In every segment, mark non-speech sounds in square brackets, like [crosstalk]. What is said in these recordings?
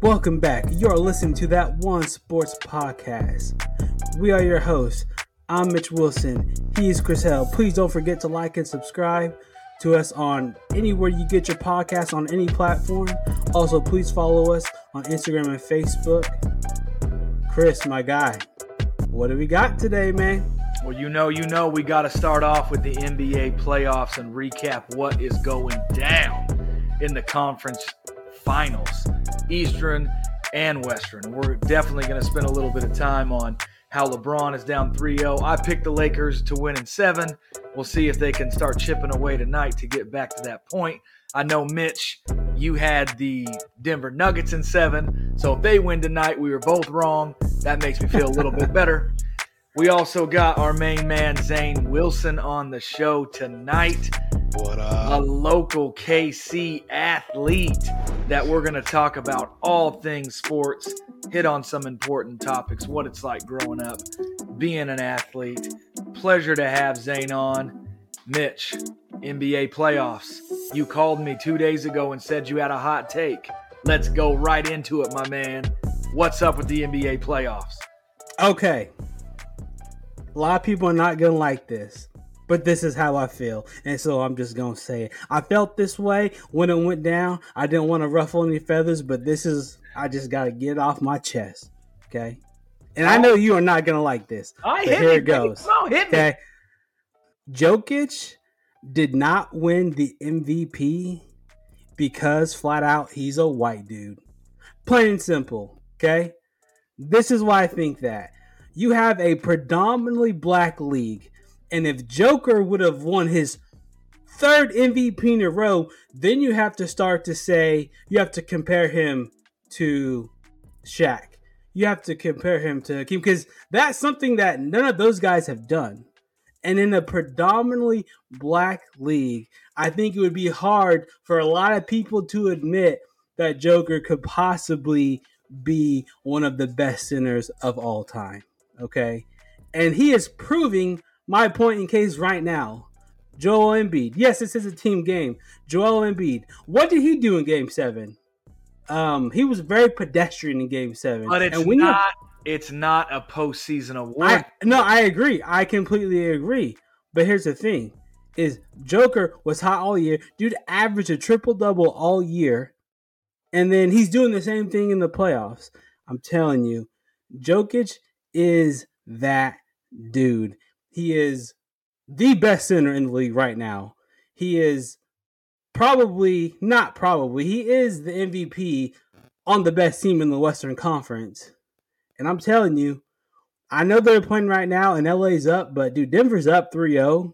Welcome back. You're listening to that one sports podcast. We are your hosts. I'm Mitch Wilson. He's Chris Hell. Please don't forget to like and subscribe to us on anywhere you get your podcast on any platform. Also, please follow us on Instagram and Facebook. Chris, my guy, what do we got today, man? Well, you know, you know, we got to start off with the NBA playoffs and recap what is going down in the conference finals, Eastern and Western. We're definitely going to spend a little bit of time on how LeBron is down 3 0. I picked the Lakers to win in seven. We'll see if they can start chipping away tonight to get back to that point. I know, Mitch, you had the Denver Nuggets in seven. So if they win tonight, we were both wrong. That makes me feel a little bit better. We also got our main man, Zane Wilson, on the show tonight. What A local KC athlete that we're going to talk about all things sports, hit on some important topics, what it's like growing up, being an athlete. Pleasure to have Zane on. Mitch, NBA playoffs. You called me two days ago and said you had a hot take. Let's go right into it, my man. What's up with the NBA playoffs? Okay. A lot of people are not going to like this, but this is how I feel. And so I'm just going to say it. I felt this way when it went down. I didn't want to ruffle any feathers, but this is, I just got to get it off my chest. Okay. And I know you are not going to like this. I But here me, it goes. on, hit me. Okay. Jokic did not win the MVP because flat out he's a white dude. Plain and simple. Okay. This is why I think that. You have a predominantly black league. And if Joker would have won his third MVP in a row, then you have to start to say, you have to compare him to Shaq. You have to compare him to Hakeem because that's something that none of those guys have done. And in a predominantly black league, I think it would be hard for a lot of people to admit that Joker could possibly be one of the best centers of all time. Okay. And he is proving my point in case right now. Joel Embiid. Yes, this is a team game. Joel Embiid. What did he do in game seven? Um, he was very pedestrian in game seven. But it's and when not. It's not a postseason award. I no, I agree. I completely agree. But here's the thing: is Joker was hot all year. Dude averaged a triple double all year, and then he's doing the same thing in the playoffs. I'm telling you, Jokic is that dude. He is the best center in the league right now. He is probably not probably. He is the MVP on the best team in the Western Conference. And I'm telling you, I know they're playing right now and LA's up, but dude, Denver's up 3-0.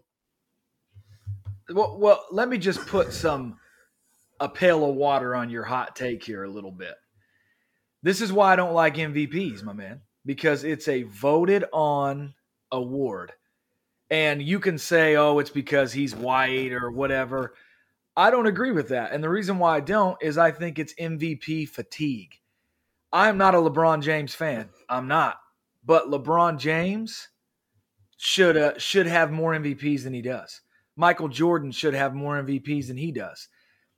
Well, well, let me just put some a pail of water on your hot take here a little bit. This is why I don't like MVPs, my man, because it's a voted on award. And you can say, oh, it's because he's white or whatever. I don't agree with that. And the reason why I don't is I think it's MVP fatigue. I'm not a LeBron James fan. I'm not. But LeBron James should uh, should have more MVPs than he does. Michael Jordan should have more MVPs than he does.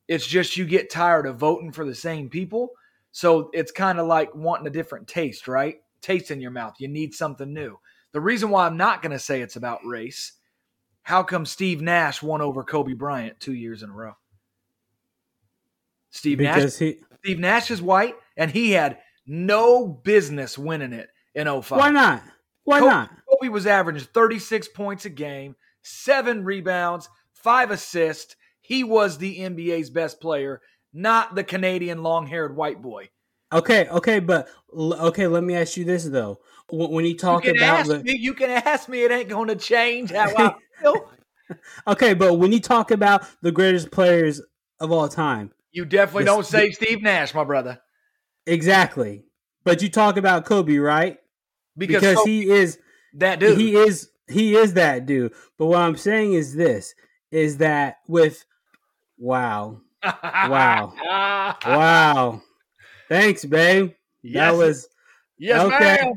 It's just you get tired of voting for the same people. So it's kind of like wanting a different taste, right? Taste in your mouth. You need something new. The reason why I'm not going to say it's about race, how come Steve Nash won over Kobe Bryant two years in a row? Steve Nash Because he Steve Nash is white and he had no business winning it in 05. Why not? Why Kobe, not? Kobe was averaging 36 points a game, seven rebounds, five assists. He was the NBA's best player, not the Canadian long haired white boy. Okay, okay, but okay, let me ask you this though. When, you talk you about the me. You can ask me. It ain't going to change how I [laughs] feel. Okay, but when you talk about the greatest players of all time, You definitely This- don't say Steve Nash, my brother, exactly. But you talk about Kobe, right? because, Because Kobe- he is that dude. he is he is that dude. But what I'm saying is this is that with wow. Wow. [laughs] Wow. Thanks, babe. Yes. That was yes, okay. ma'am.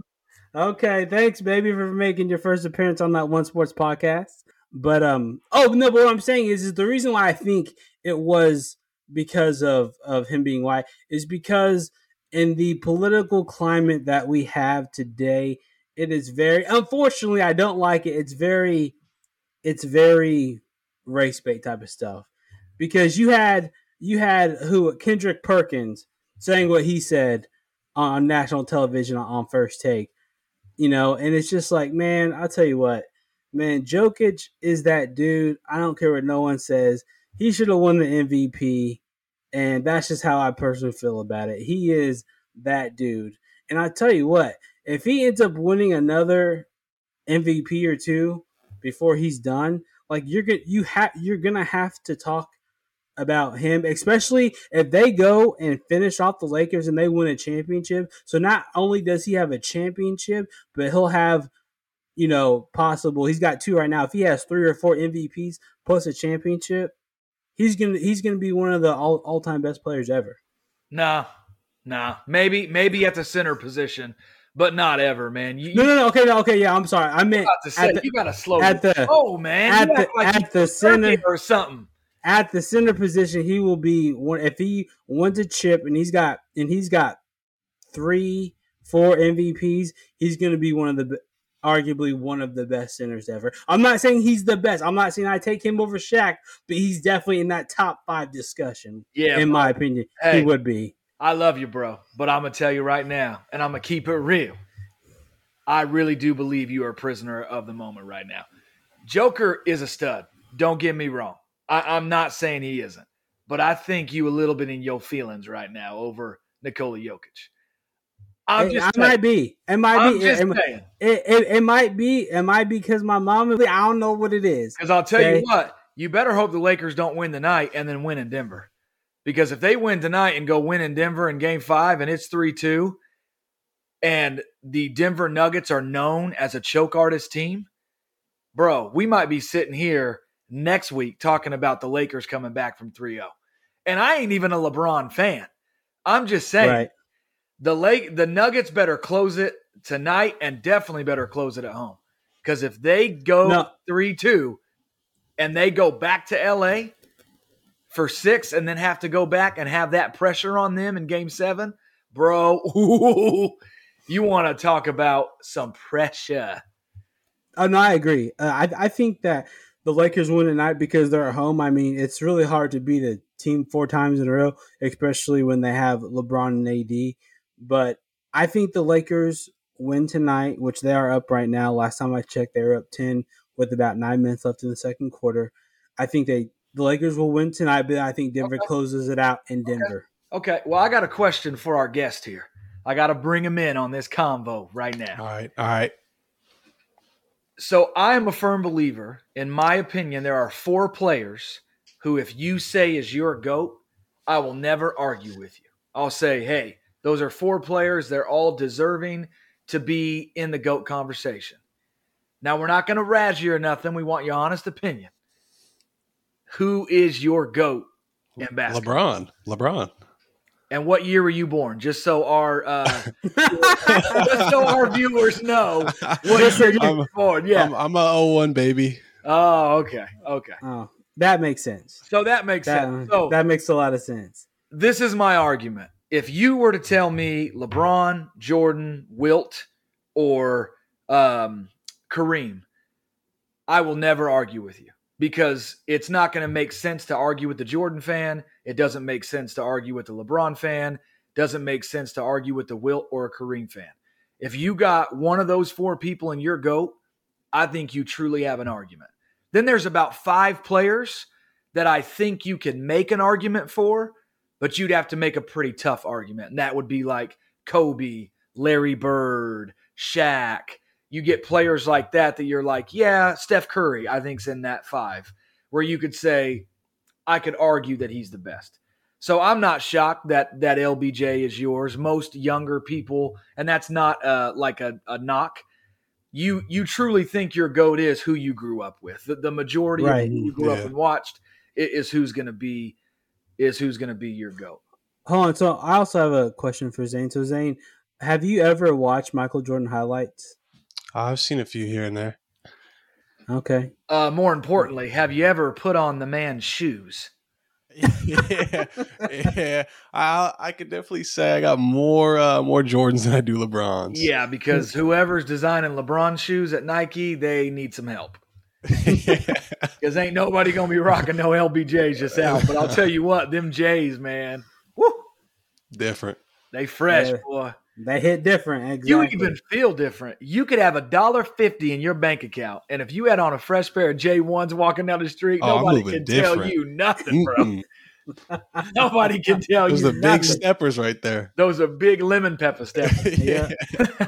Okay, thanks, baby, for making your first appearance on that One Sports podcast. But um, oh no, but what I'm saying is, is the reason why I think it was because of of him being white is because in the political climate that we have today, it is very unfortunately I don't like it. It's very it's very race bait type of stuff. Because you had you had who Kendrick Perkins saying what he said on national television on first take. You know, and it's just like, man, I'll tell you what, man, Jokic is that dude. I don't care what no one says. He should have won the MVP. And that's just how I personally feel about it. He is that dude. And I tell you what, if he ends up winning another MVP or two before he's done, like you're gonna you have you're gonna have to talk about him, especially if they go and finish off the Lakers and they win a championship. So not only does he have a championship, but he'll have, you know, possible. He's got two right now. If he has three or four MVPs plus a championship, he's gonna he's gonna be one of the all all time best players ever. Nah, nah. Maybe maybe at the center position, but not ever, man. You, no, no, no. Okay, no, okay. Yeah, I'm sorry. I meant say, the, you got to slow at the oh man at the like at the center or something. At the center position, he will be one. If he wins a chip and he's got and he's got three, four MVPs, he's going to be one of the arguably one of the best centers ever. I'm not saying he's the best. I'm not saying I take him over Shaq, but he's definitely in that top five discussion. Yeah, in my opinion, hey, he would be. I love you, bro, but I'm gonna tell you right now, and I'm gonna keep it real. I really do believe you are a prisoner of the moment right now. Joker is a stud. Don't get me wrong. I, I'm not saying he isn't, but I think you a little bit in your feelings right now over Nikola Jokic. I'm just it, might be. It might be. It, it, it, it, might be. It might be because my mom. I don't know what it is. Because I'll tell okay? you what. You better hope the Lakers don't win tonight and then win in Denver. Because if they win tonight and go win in Denver in Game Five and it's three two, and the Denver Nuggets are known as a choke artist team, bro, we might be sitting here next week talking about the Lakers coming back from 3-0. And I ain't even a LeBron fan. I'm just saying right the lake the Nuggets better close it tonight and definitely better close it at home. Because if they go three two and they go back to LA for six and then have to go back and have that pressure on them in game seven, bro, ooh, [laughs] you want to talk about some pressure. Oh, no, I agree. Uh, I, I think that the Lakers win tonight because they're at home. I mean, it's really hard to beat a team four times in a row, especially when they have LeBron and AD. But I think the Lakers win tonight, which they are up right now. Last time I checked, they were up 10 with about nine minutes left in the second quarter. I think they the Lakers will win tonight, but I think Denver okay. closes it out in Denver. Okay. okay. Well, I got a question for our guest here. I got to bring him in on this convo right now. All right. All right. So I am a firm believer. In my opinion, there are four players who, if you say is your GOAT, I will never argue with you. I'll say, hey, those are four players. They're all deserving to be in the GOAT conversation. Now, we're not going to razz you or nothing. We want your honest opinion. Who is your GOAT in basketball? LeBron. LeBron. And what year were you born? Just so our uh, [laughs] just so our viewers know what year you were born. Yeah, I'm, I'm a 01 baby. Oh, okay, okay. Oh, that makes sense. So that makes that, sense. So that makes a lot of sense. This is my argument if you were to tell me LeBron, Jordan, Wilt, or um, Kareem, I will never argue with you because it's not going to make sense to argue with the Jordan fan. It doesn't make sense to argue with the LeBron fan. Doesn't make sense to argue with the Wilt or a Kareem fan. If you got one of those four people in your GOAT, I think you truly have an argument. Then there's about five players that I think you can make an argument for but you'd have to make a pretty tough argument. And that would be like Kobe, Larry Bird, Shaq. You get players like that that you're like, yeah, Steph Curry, I think's in that five, where you could say, I could argue that he's the best. So I'm not shocked that that LBJ is yours. Most younger people, and that's not uh, like a, a knock. You you truly think your goat is who you grew up with. The, the majority right. of who you grew yeah. up and watched is who's going to be is who's going to be your goat. Hold on. So I also have a question for Zane. So Zane, have you ever watched Michael Jordan highlights? I've seen a few here and there. Okay. Uh, more importantly, have you ever put on the man's shoes? [laughs] yeah, yeah. I I could definitely say I got more uh, more Jordans than I do LeBrons. Yeah, because [laughs] whoever's designing LeBron shoes at Nike, they need some help. [laughs] Because ain't nobody gonna be rocking no LBJs just out. But I'll tell you what, them J's, man, woo, different. they fresh, Yeah. boy. They hit different. Exactly. You even feel different. You could have a dollar fifty in your bank account, and if you had on a fresh pair of J ones walking down the street, Oh, nobody moving can tell you nothing, bro. [laughs] Nobody can tell Those you are the big steppers right there. Those are big lemon pepper [laughs] steppers. Yeah.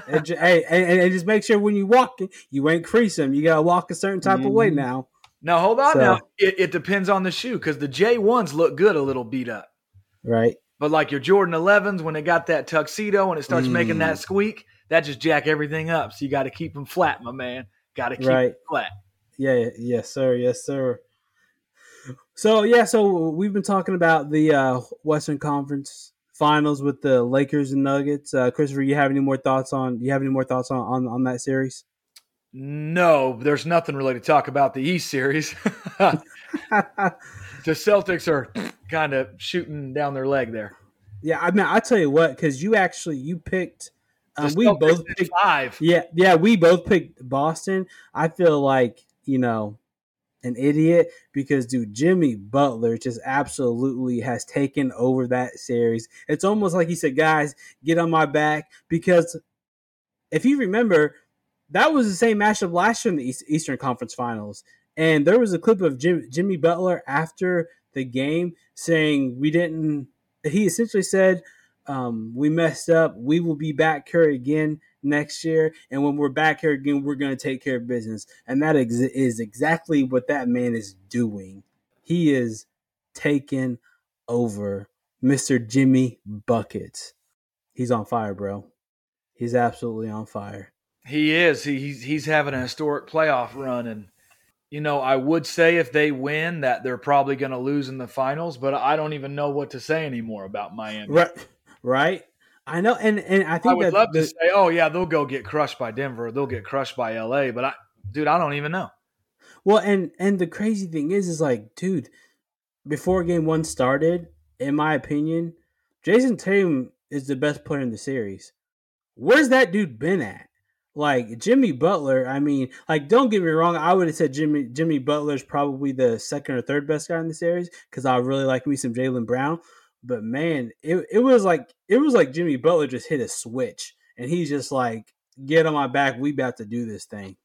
And hey, and, and- and just make sure when you walking, you ain't crease them. You gotta walk a certain type of way Mhm. now. Now hold on. So- now it, it depends on the shoe because the J ones look good a little beat up, Right. But like your Jordan 11s when it got that tuxedo and it starts making Mm. that squeak, that just jack everything up. So you got to keep them flat, my man. Got to keep Right. them flat. Yeah, yes, sir. Yes, sir. So yeah, so we've been talking about the uh, Western Conference Finals with the Lakers and Nuggets. Uh, Christopher, you have any more thoughts on? You have any more thoughts on on, on that series? No, there's nothing really to talk about the East series. [laughs] [laughs] the Celtics are kind of shooting down their leg there. yeah, I mean, I tell you what, because you actually you picked. Um, we both picked. five. Yeah, yeah, we both picked Boston. I feel like you know an idiot because dude, Jimmy Butler just absolutely has taken over that series. It's almost like he said, "Guys, get on my back." Because if you remember, that was the same matchup last year in the East, Eastern Conference Finals, and there was a clip of Jim, Jimmy Butler after the game saying, "We didn't." He essentially said, um, "We messed up. We will be back here again." next year. And when we're back here again, we're going to take care of business. And that ex- is exactly what that man is doing. He is taking over Mr. Jimmy Buckets. He's on fire, bro. He's absolutely on fire. He is. He, he's he's having a historic playoff run, and you know I would say if they win that they're probably going to lose in the finals, but I don't even know what to say anymore about Miami. Right. Right. I know. And, and I think I would love the- to say, oh yeah, they'll go get crushed by Denver, they'll get crushed by LA, but I, dude, I don't even know. Well, and and the crazy thing is, is like, dude, before game one started, in my opinion, Jayson Tatum is the best player in the series. Where's that dude been at? Like Jimmy Butler, I mean, like don't get me wrong, I would have said Jimmy Jimmy Butler is probably the second or third best guy in the series because I really like me some Jaylen Brown. But man, it, it was like it was like Jimmy Butler just hit a switch and he's just like, get on my back, we about to do this thing.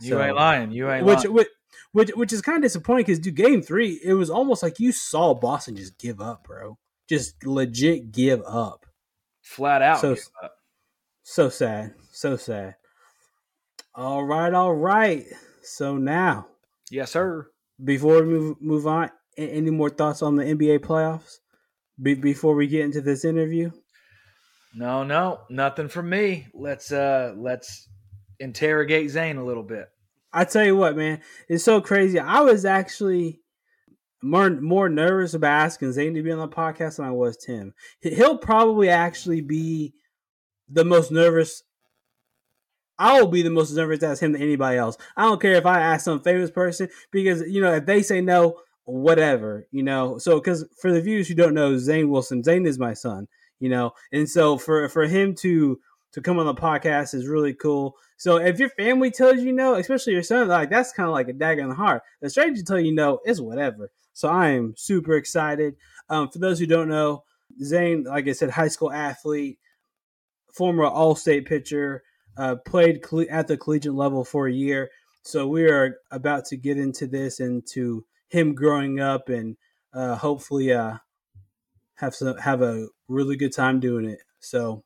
You So- ain't lying. You ain't which, lying. which which which is kind of disappointing because dude, game three, it was almost like you saw Boston just give up, bro. Just legit give up. Flat out. So- give up. So sad, so sad. All right, all right. So now, yes, sir. before we move move on, any more thoughts on the NBA playoffs? Be- before we get into this interview, No, no, nothing from me. Let's uh let's interrogate Zane a little bit. I tell you what, man, it's so crazy. I was actually more more nervous about asking Zane to be on the podcast than I was Tim. He'll probably actually be the most nervous. I will be the most to ask him than anybody else. I don't care if I ask some famous person because you know if they say no, whatever you know. So because for the viewers who don't know, Zane Wilson, Zane is my son, you know, and so for for him to to come on the podcast is really cool. So if your family tells you no, especially your son, like that's kind of like a dagger in the heart. The stranger tell you no is whatever. So I am super excited. Um, for those who don't know, Zane, like I said, high school athlete, former All-State pitcher, uh, played at the collegiate level for a year. So we are about to get into this and to him growing up and uh, hopefully uh, have some have a really good time doing it. So,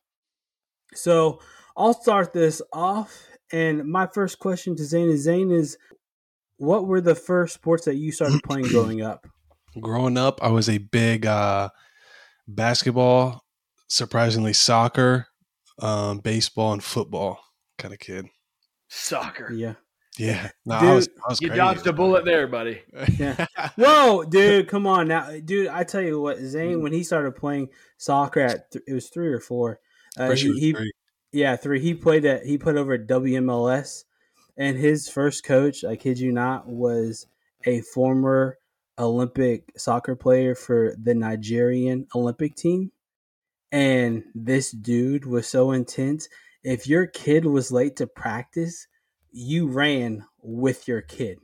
so I'll start this off. And my first question to Zane is Zane is what were the first sports that you started playing growing up? [clears throat] Growing up, I was a big uh, basketball, surprisingly soccer, um, baseball, and football kind of kid. Soccer. Yeah. Yeah, no, Dude, I was, I was You crazy. dodged a bullet there, buddy. [laughs] Yeah. Whoa, dude, come on now, dude. I tell you what, Zane, when he started playing soccer at th- it was three or four. Uh, he, he three. yeah three. He played at he played over at WMLS, and his first coach, I kid you not, was a former Olympic soccer player for the Nigerian Olympic team. And this dude was so intense. If your kid was late to practice, you ran with your kid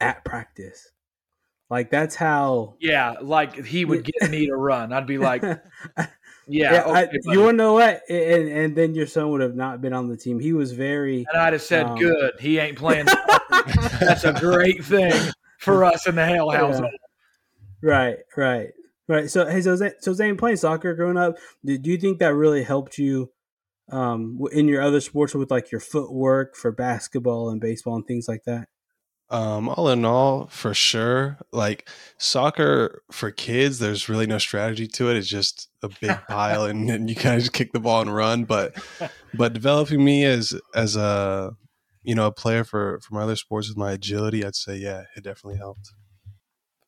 at practice. Like that's how. Yeah, like he would get me to run. I'd be like, [laughs] "Yeah, Yeah, I- you know what? And and then your son would have not been on the team. He was very. And I'd have said, Um, "Good, he ain't playing." [laughs] That's a great thing for us in the [laughs] Yeah. household. Right, right, right. So, hey, so Zane, so Zane playing soccer growing up, do, do you think that really helped you um, in your other sports with like your footwork for basketball and baseball and things like that? Um, all in all, for sure. Like soccer for kids, there's really no strategy to it. It's just a big [laughs] pile, and, and you kind of just kick the ball and run. But [laughs] but developing me as as a you know a player for for my other sports with my agility, I'd say yeah, it definitely helped.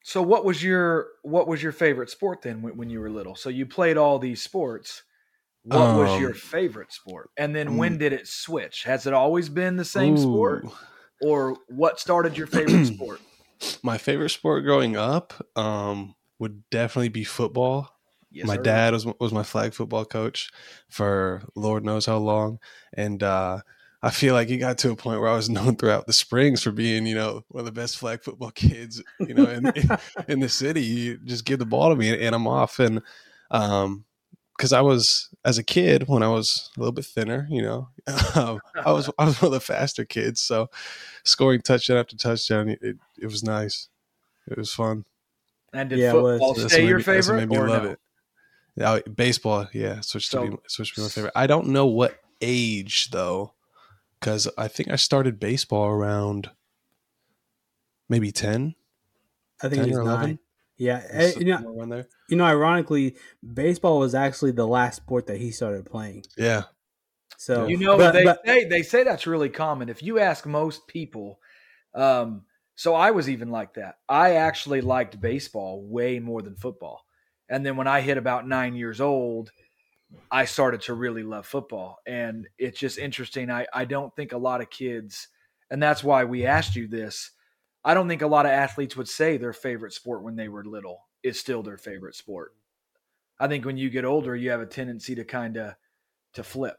So, what was your what was your favorite sport then when, when you were little? So you played all these sports. What was Um, your favorite sport? And then mm. when did it switch? Has it always been the same sport, or what started your favorite [clears throat] sport? My favorite sport growing up um, would definitely be football. Yes, my sir. dad was was my flag football coach for Lord knows how long, and uh, I feel like he got to a point where I was [laughs] known throughout the Springs for being, you know, one of the best flag football [laughs] kids, you know, in, in, [laughs] in the city. You just give the ball to me and I'm off. And um, because I was as a kid when I was a little bit thinner, you know, um, I was I was one of the faster kids, so scoring touchdown after touchdown, it, it was nice. It was fun. And did Yeah, it was. football stay your made me- favorite, made me love no? it. Yeah, baseball, yeah, switched to So- be switched to be my favorite. I don't know what age though, because I think I started baseball around maybe ten. I think 10 it was or 11? nine. Yeah, eh, you know, there. you know, ironically, baseball was actually the last sport that he started playing. Yeah, So You know, but- they but- say they say that's really common. If you ask most people, um, so I was even like that. I actually liked baseball way more than football. And then when I hit about nine years old, I started to really love football. And it's just interesting. I, I don't think a lot of kids, and that's why we asked you this. I don't think a lot of athletes would say their favorite sport when they were little is still their favorite sport. I think when you get older, you have a tendency to kind of to flip.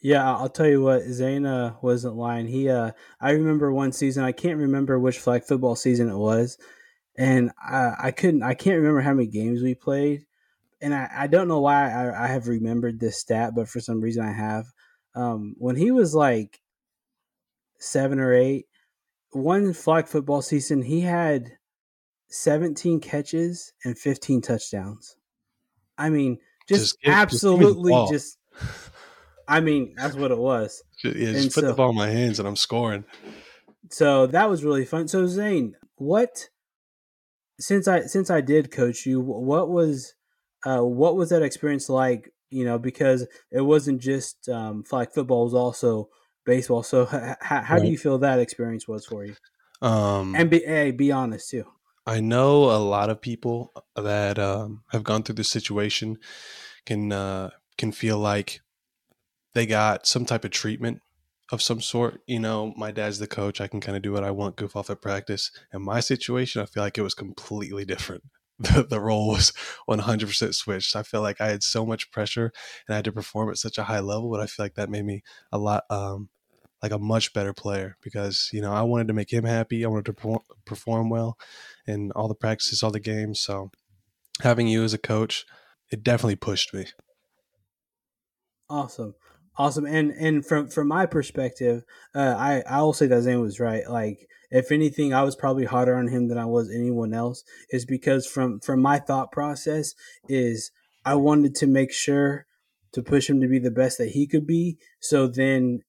Yeah, I'll tell you what, Zayna wasn't lying. He, uh, I remember one season. I can't remember which flag football season it was, and I, I couldn't. I can't remember how many games we played, and I, I don't know why I, I have remembered this stat, but for some reason I have. Um, when he was like seven or eight, one flag football season, he had seventeen catches and fifteen touchdowns. I mean, just, Just give- just give me the absolutely ball. just. I mean, that's what it was. Yeah. And Just put the ball in my hands and I'm scoring. So that was really fun. So Zane, what since I since I did coach you, what was uh, what was that experience like? You know, because it wasn't just um, flag football; it was also baseball. So h- how do you feel that experience was for you? Um, And be hey, be honest too. I know a lot of people that um, have gone through this situation can uh, can feel like they got some type of treatment of some sort. You know, my dad's the coach; I can kind of do what I want, goof off at practice. In my situation, I feel like it was completely different. The, the role was 100% switched. I feel like I had so much pressure and I had to perform at such a high level, but I feel like that made me a lot um, like a much better player because you know I wanted to make him happy. I wanted to perform, perform well in all the practices, all the games. So having you as a coach, it definitely pushed me. Awesome, awesome. And and from from my perspective, uh, I I will say that Zane was right. Like if anything, I was probably harder on him than I was anyone else. Is because from from my thought process is I wanted to make sure to push him to be the best that he could be. So then,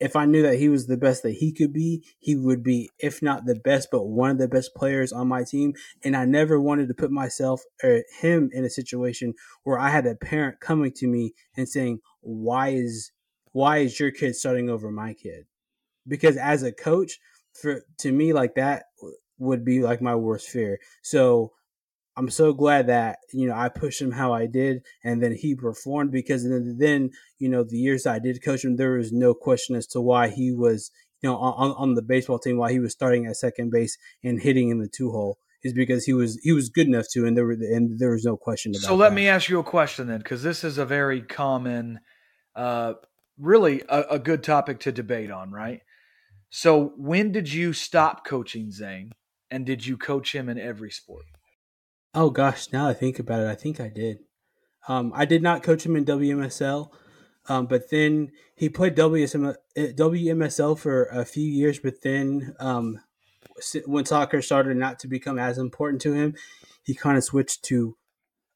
if I knew that he was the best that he could be, he would be, if not the best, but one of the best players on my team. And I never wanted to put myself or him in a situation where I had a parent coming to me and saying, "Why is why is your kid starting over my kid?" Because as a coach, for to me, like that would be like my worst fear. So I'm so glad that you know I pushed him how I did, and then he performed because then, then you know the years I did coach him, there was no question as to why he was you know, on, on the baseball team while he was starting at second base and hitting in the two hole is because he was he was good enough to, and there were and there was no question about. So let that. me ask you a question then, because this is a very common, uh, really a, a good topic to debate on, right? So when did you stop coaching Zane, and did you coach him in every sport? Oh gosh, now I think about it, I think I did. Um, I did not coach him in WMSL, um, but then he played WSM, WMSL for a few years. But then um, when soccer started not to become as important to him, he kind of switched to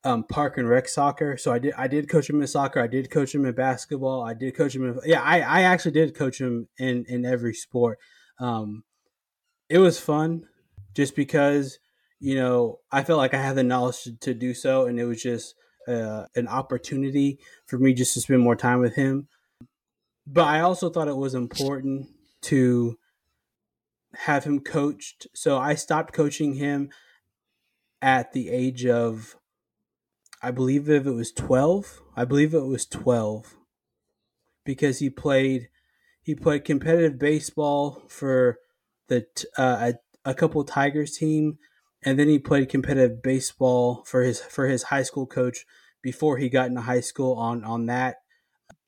um, park and rec soccer. So I did I did coach him in soccer. I did coach him in basketball. I did coach him in yeah. I, I actually did coach him in in every sport. Um, it was fun, just because you know I felt like I had the knowledge to, to do so, and it was just uh, an opportunity for me just to spend more time with him. But I also thought it was important to have him coached. So I stopped coaching him at the age of, I believe if it was 12. I believe it was 12 because he played he played competitive baseball for the uh, a, a couple Tigers team and then he played competitive baseball for his for his high school coach before he got into high school on on that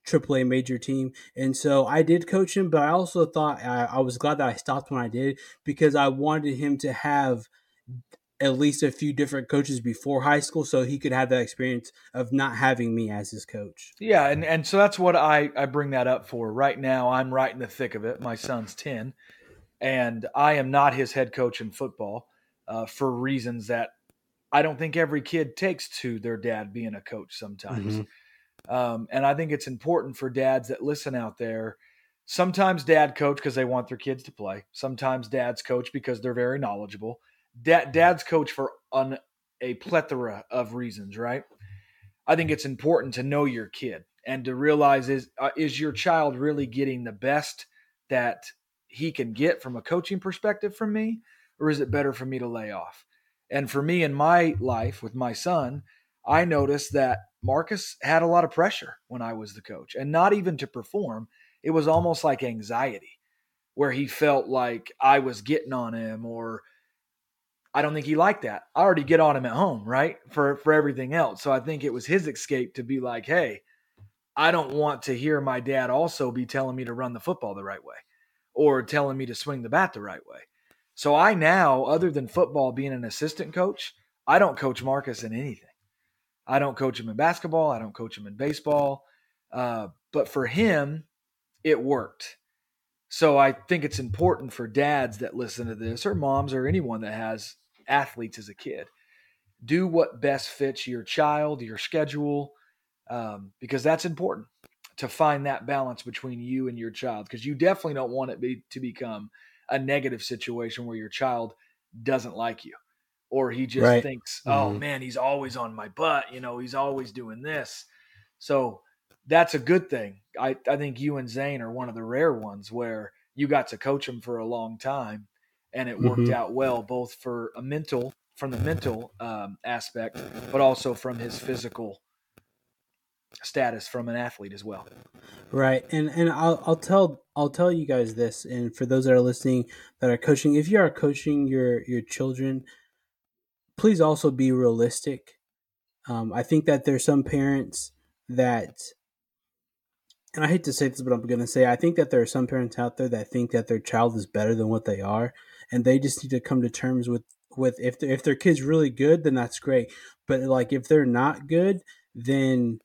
AAA major team. And so I did coach him, but I also thought I, I was glad that I stopped when I did because I wanted him to have at least a few different coaches before high school so he could have that experience of not having me as his coach. Yeah, and, and so that's what I, I bring that up for. Right now, I'm right in the thick of it. My son's 10, and I am not his head coach in football uh, for reasons that I don't think every kid takes to their dad being a coach sometimes. Mm-hmm. Um, and I think it's important for dads that listen out there. Sometimes dad coach because they want their kids to play. Sometimes dads coach because they're very knowledgeable. Dad, dads coach for an, a plethora of reasons, right? I think it's important to know your kid and to realize is uh, is your child really getting the best that he can get from a coaching perspective from me, or is it better for me to lay off? And for me in my life with my son, I noticed that Marcus had a lot of pressure when I was the coach, and not even to perform. It was almost like anxiety, where he felt like I was getting on him, or I don't think he liked that. I already get on him at home, right? For for everything else. So I think it was his escape to be like, hey, I don't want to hear my dad also be telling me to run the football the right way or telling me to swing the bat the right way. So I now, other than football being an assistant coach, I don't coach Marcus in anything. I don't coach him in basketball. I don't coach him in baseball. Uh, but for him, it worked. So I think it's important for dads that listen to this, or moms, or anyone that has athletes as a kid, do what best fits your child, your schedule, um, because that's important to find that balance between you and your child. Because you definitely don't want it be, to become a negative situation where your child doesn't like you or he just right. thinks, oh mm-hmm. man, he's always on my butt. You know, he's always doing this. So that's a good thing. I, I think you and Zane are one of the rare ones where you got to coach him for a long time and it worked mm-hmm. out well, both for a mental, from the mental um, aspect, but also from his physical status from an athlete as well. Right, and and I'll I'll tell I'll tell you guys this, and for those that are listening that are coaching, if you are coaching your your children, please also be realistic. Um, I think that there's some parents that, and I hate to say this, but I'm going to say I think that there are some parents out there that think that their child is better than what they are, and they just need to come to terms with with if if their kid's really good, then that's great. But like if they're not good, then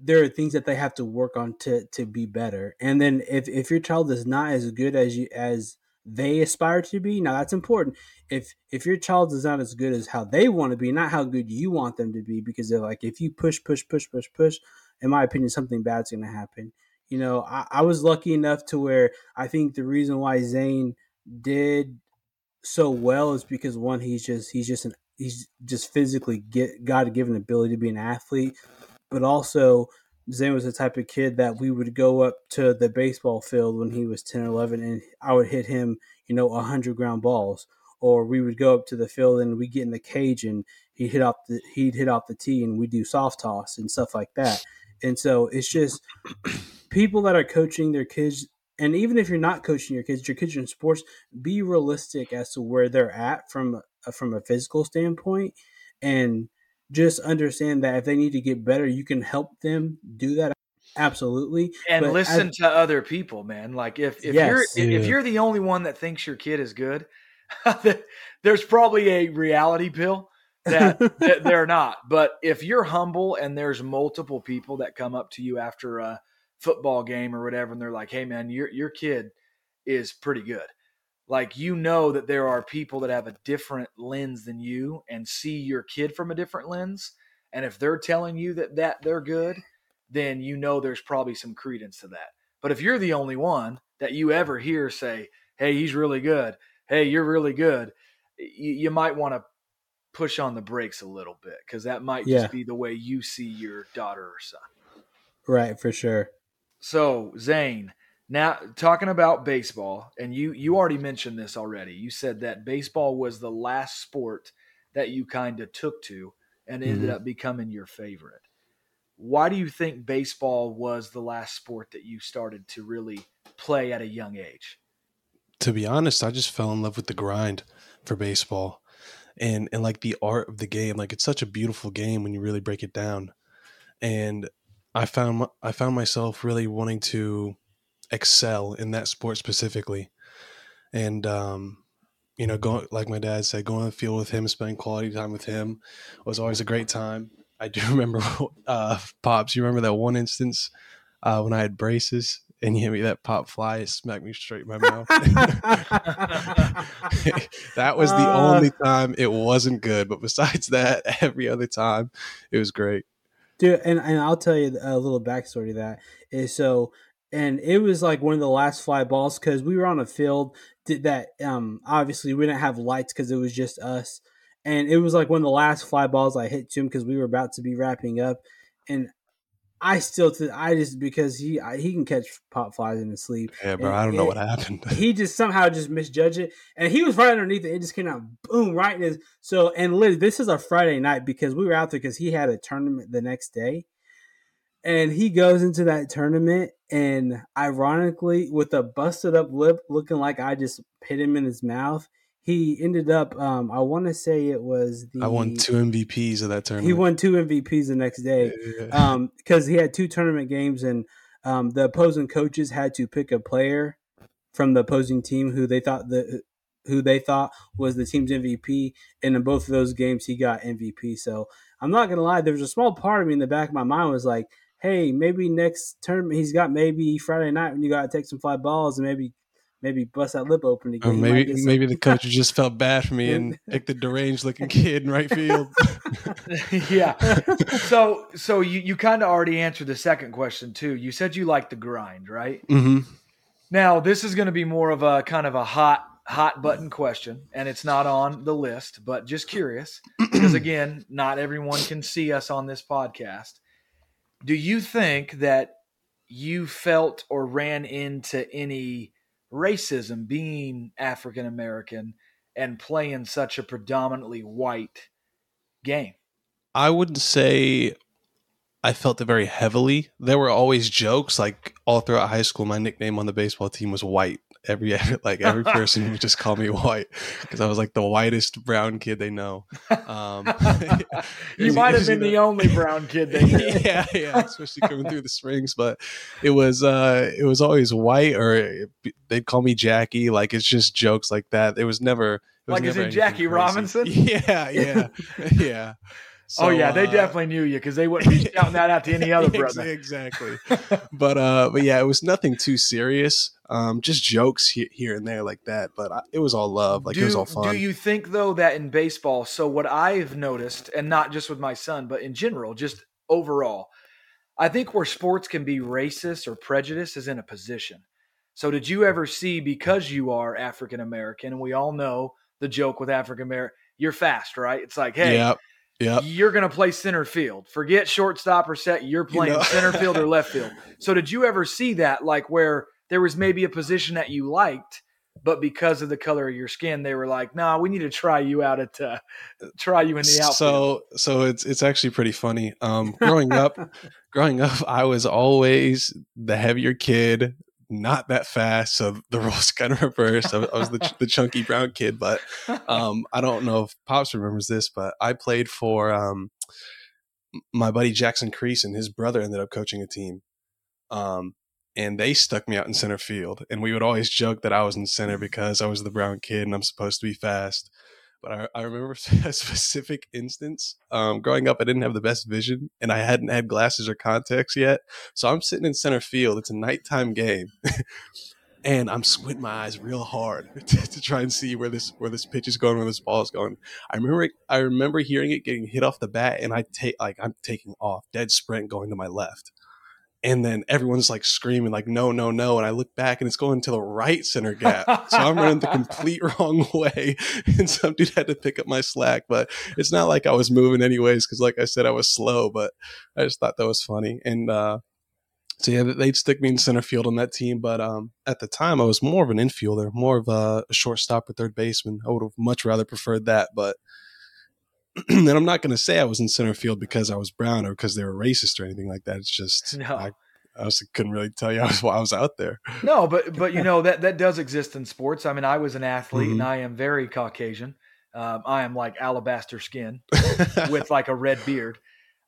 there are things that they have to work on to to be better. And then if if your child is not as good as you as they aspire to be, now that's important. If if your child is not as good as how they want to be, not how good you want them to be, because they're like if you push, push, push, push, push, in my opinion, something bad's gonna happen. You know, I, I was lucky enough to where I think the reason why Zane did so well is because one, he's just he's just an he's just physically get God given ability to be an athlete but also Zane was the type of kid that we would go up to the baseball field when he was 10 or 11 and I would hit him, you know, 100 ground balls. Or we would go up to the field and we get in the cage and he'd hit off the he'd hit off the tee and we'd do soft toss and stuff like that. And so it's just people that are coaching their kids and even if you're not coaching your kids, your kids are in sports, be realistic as to where they're at from from a physical standpoint, and just understand that if they need to get better, you can help them do that. Absolutely, and but listen as, to other people, man. Like if if yes, you're yeah. if you're the only one that thinks your kid is good, [laughs] there's probably a reality pill that, [laughs] that they're not. But if you're humble and there's multiple people that come up to you after a football game or whatever, and they're like, "Hey, man, your your kid is pretty good." Like you know that there are people that have a different lens than you and see your kid from a different lens, and if they're telling you that that they're good, then you know there's probably some credence to that. But if you're the only one that you ever hear say, "Hey, he's really good," "Hey, you're really good," you, you might want to push on the brakes a little bit because that might just be the way you see your daughter or son. Right, for sure. So, Zane, now talking about baseball, and you you already mentioned this already. You said that baseball was the last sport that you kind of took to and ended mm-hmm. up becoming your favorite. Why do you think baseball was the last sport that you started to really play at a young age? To be honest, I just fell in love with the grind for baseball and and like the art of the game. Like it's such a beautiful game when you really break it down. And I found I found myself really wanting to excel in that sport specifically, and um, you know, going like my dad said, going on the field with him, spending quality time with him was always a great time. I do [laughs] remember, uh, pops. You remember that one instance uh, when I had braces and you hit me that pop fly, it smacked me straight in my mouth. [laughs] that was the uh, only time it wasn't good. But besides that, [laughs] every other time it was great. Dude, and, and I'll tell you a little backstory to that is so and it was like one of the last fly balls because we were on a field that um obviously we didn't have lights because it was just us and it was like one of the last fly balls i hit to him because we were about to be wrapping up and I still, I just because he he can catch pop flies in his sleep. Yeah, bro. And, I don't know what happened. he just somehow just misjudged it, and he was right underneath it. It just came out boom right in his. So and literally, this is a Friday night because we were out there because he had a tournament the next day, and he goes into that tournament and ironically with a busted up lip, looking like I just hit him in his mouth he ended up um, i want to say it was the i won two mvps of that tournament he won two mvps the next day because yeah. um, he had two tournament games and um, the opposing coaches had to pick a player from the opposing team who they thought the who they thought was the team's mvp and in both of those games he got mvp so i'm not gonna lie there was a small part of me in the back of my mind was like hey maybe next tournament he's got maybe friday night when you got to take some fly balls and maybe maybe bust that lip open again. Or maybe maybe the [laughs] coach just felt bad for me and [laughs] picked the deranged looking kid in right field. [laughs] yeah. So so you you kind of already answered the second question too. You said you like the grind, right? Mm-hmm. Now this is going to be more of a kind of a hot hot button question, and it's not on the list, but just curious because [clears throat] again, not everyone can see us on this podcast. Do you think that you felt or ran into any racism being African American and playing such a predominantly white game? I wouldn't say I felt it very heavily. There were always jokes like all throughout high school. My nickname on the baseball team was White. Every [laughs] like every person would just call me [laughs] White because I was like the whitest brown kid they know. Um, [laughs] you might have been the only brown kid they knew. yeah, yeah, especially coming through the springs. But it was uh, it was always White, or they'd call me Jackie. Like it's just jokes like that. It was never. It was like never is it Jackie crazy. Robinson? Yeah, yeah, yeah. So, oh yeah, they uh, definitely knew you because they wouldn't be [laughs] shouting that out to any other brother. exactly. but uh, but yeah, it was nothing too serious. Um, just jokes he- here and there like that. But I, it was all love. Like do, it was all fun. Do you think though that in baseball? So what I've noticed, and not just with my son, but in general, just overall, I think where sports can be racist or prejudiced is in a position. So did you ever see because you are African American, and we all know the joke with African American, you're fast, right? It's like, hey. Yep Yep. You're going to play center field. Forget shortstop or set. You're playing you know. [laughs] center field or left field. So, did you ever see that, like where there was maybe a position that you liked, but because of the color of your skin, they were like, "Nah, we need to try you out at uh, try you in the outfield." So, so it's it's actually pretty funny. Um, [laughs] growing up, growing up, I was always the heavier kid, not that fast, so the [laughs] roles kind of reversed. I, I was the, the, chunky brown kid, but [laughs] um, I don't know if Pops remembers this, but I played for um, my buddy Jackson Crease, and his brother ended up coaching a team. Um, and they stuck me out in center field. And we would always joke that I was in center because I was the brown kid and I'm supposed to be fast. But I, I remember [laughs] a specific instance. Um, growing up, I didn't have the best vision and I hadn't had glasses or contacts yet. So I'm sitting in center field. It's a nighttime game. [laughs] and I'm squinting my eyes real hard [laughs] to, to, try and see where this where this pitch is going, where this ball is going. I remember I remember hearing it getting hit off the bat, and I take like I'm taking off, dead sprint going to my left and then everyone's like screaming like no no no and i look back and it's going to the right center gap. So i'm running the complete [laughs] wrong way and some dude had to pick up my slack but it's not like i was moving anyways because like i said i was slow but i just thought that was funny and uh so yeah they'd stick me in center field on that team but um at the time i was more of an infielder more of a, a shortstop or third baseman. I would have much rather preferred that but [clears throat] and I'm not going to say I was in center field because I was brown or because they were racist or anything like that. It's just no. I, I also couldn't really tell you I was, I was out there. No, but but you know that that does exist in sports. I mean, I was an athlete mm-hmm. and I am very Caucasian. Um, I am like alabaster skin [laughs] with like a red beard.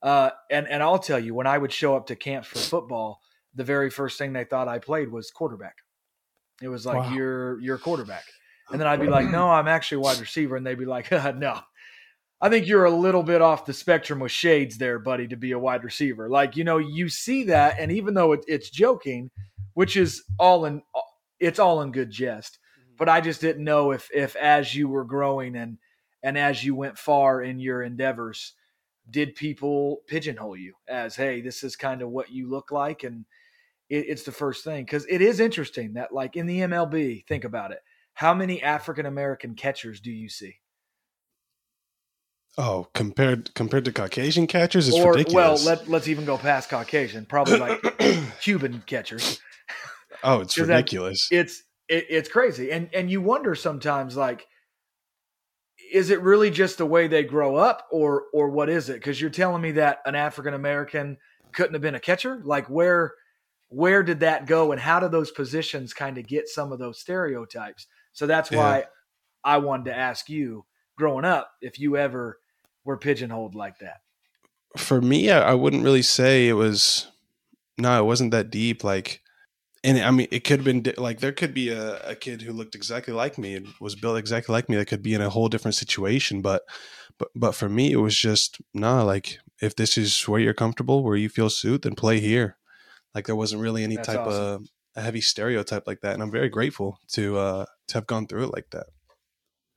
Uh, and and I'll tell you, when I would show up to camps for football, the very first thing they thought I played was quarterback. It was like wow. you're you're quarterback, and then I'd be like, [clears throat] no, I'm actually a wide receiver, and they'd be like, [laughs] no, I think you're a little bit off the spectrum with shades there, buddy, to be a wide receiver. Like, you know, you see that, and even though it, it's joking, which is all in, it's all in good jest. Mm-hmm. But I just didn't know if, if as you were growing and, and as you went far in your endeavors, did people pigeonhole you as, hey, this is kind of what you look like, and it, it's the first thing because it is interesting that, like in the MLB, think about it. How many African American catchers do you see? Oh, compared compared to Caucasian catchers, it's or, ridiculous. Well, let, let's even go past Caucasian. Probably like [clears throat] Cuban catchers. Oh, it's [laughs] ridiculous. That, it's it, it's crazy, and and you wonder sometimes like, is it really just the way they grow up, or or what is it? Because you're telling me that an African American couldn't have been a catcher. Like where where did that go, and how do those positions kind of get some of those stereotypes? So that's why yeah. I wanted to ask you growing up if you ever were pigeonholed like that. For me, I, I wouldn't really say it was. No, it wasn't that deep. Like, and I mean, it could have been like there could be a, a kid who looked exactly like me and was built exactly like me that could be in a whole different situation. But, but, but for me, it was just nah. Like, if this is where you're comfortable, where you feel suit, then play here. Like, there wasn't really any That's type awesome. of a heavy stereotype like that, and I'm very grateful to uh to have gone through it like that.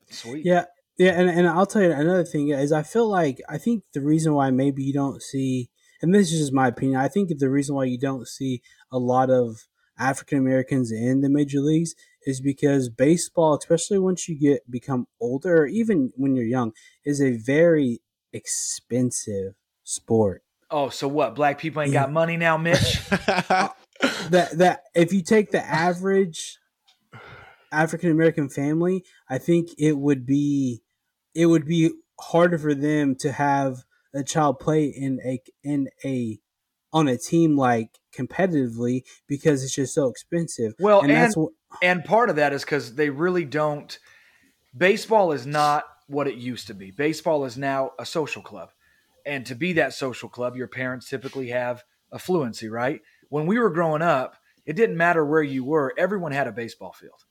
Sweet. Yeah, yeah, and, and I'll tell you another thing is I feel like I think the reason why maybe you don't see and this is just my opinion, I think the reason why you don't see a lot of African Americans in the major leagues is because baseball, especially once you get become older, or even when you're young, is a very expensive sport. Oh, so what? Black people ain't got money now, Mitch. [laughs] [laughs] that that if you take the average African American family, I think it would be it would be harder for them to have a child play in a in a on a team like competitively because it's just so expensive. Well, and and, what, and part of that is because they really don't. Baseball is not what it used to be. Baseball is now a social club, and to be that social club, your parents typically have affluency, right? When we were growing up, it didn't matter where you were; everyone had a baseball field.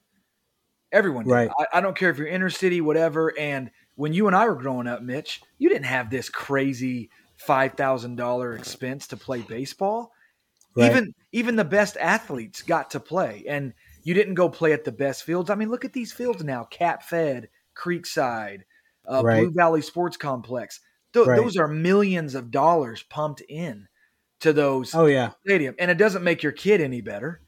Everyone did. Right. I, I don't care if you're inner city, whatever. And when you and I were growing up, Mitch, you didn't have this crazy five thousand dollar expense to play baseball. Right. Even even the best athletes got to play, and you didn't go play at the best fields. I mean, look at these fields now: Cap Fed, Creekside, uh, right. Blue Valley Sports Complex. Th- right. Those are millions of dollars pumped in to those. Oh yeah, stadium, and it doesn't make your kid any better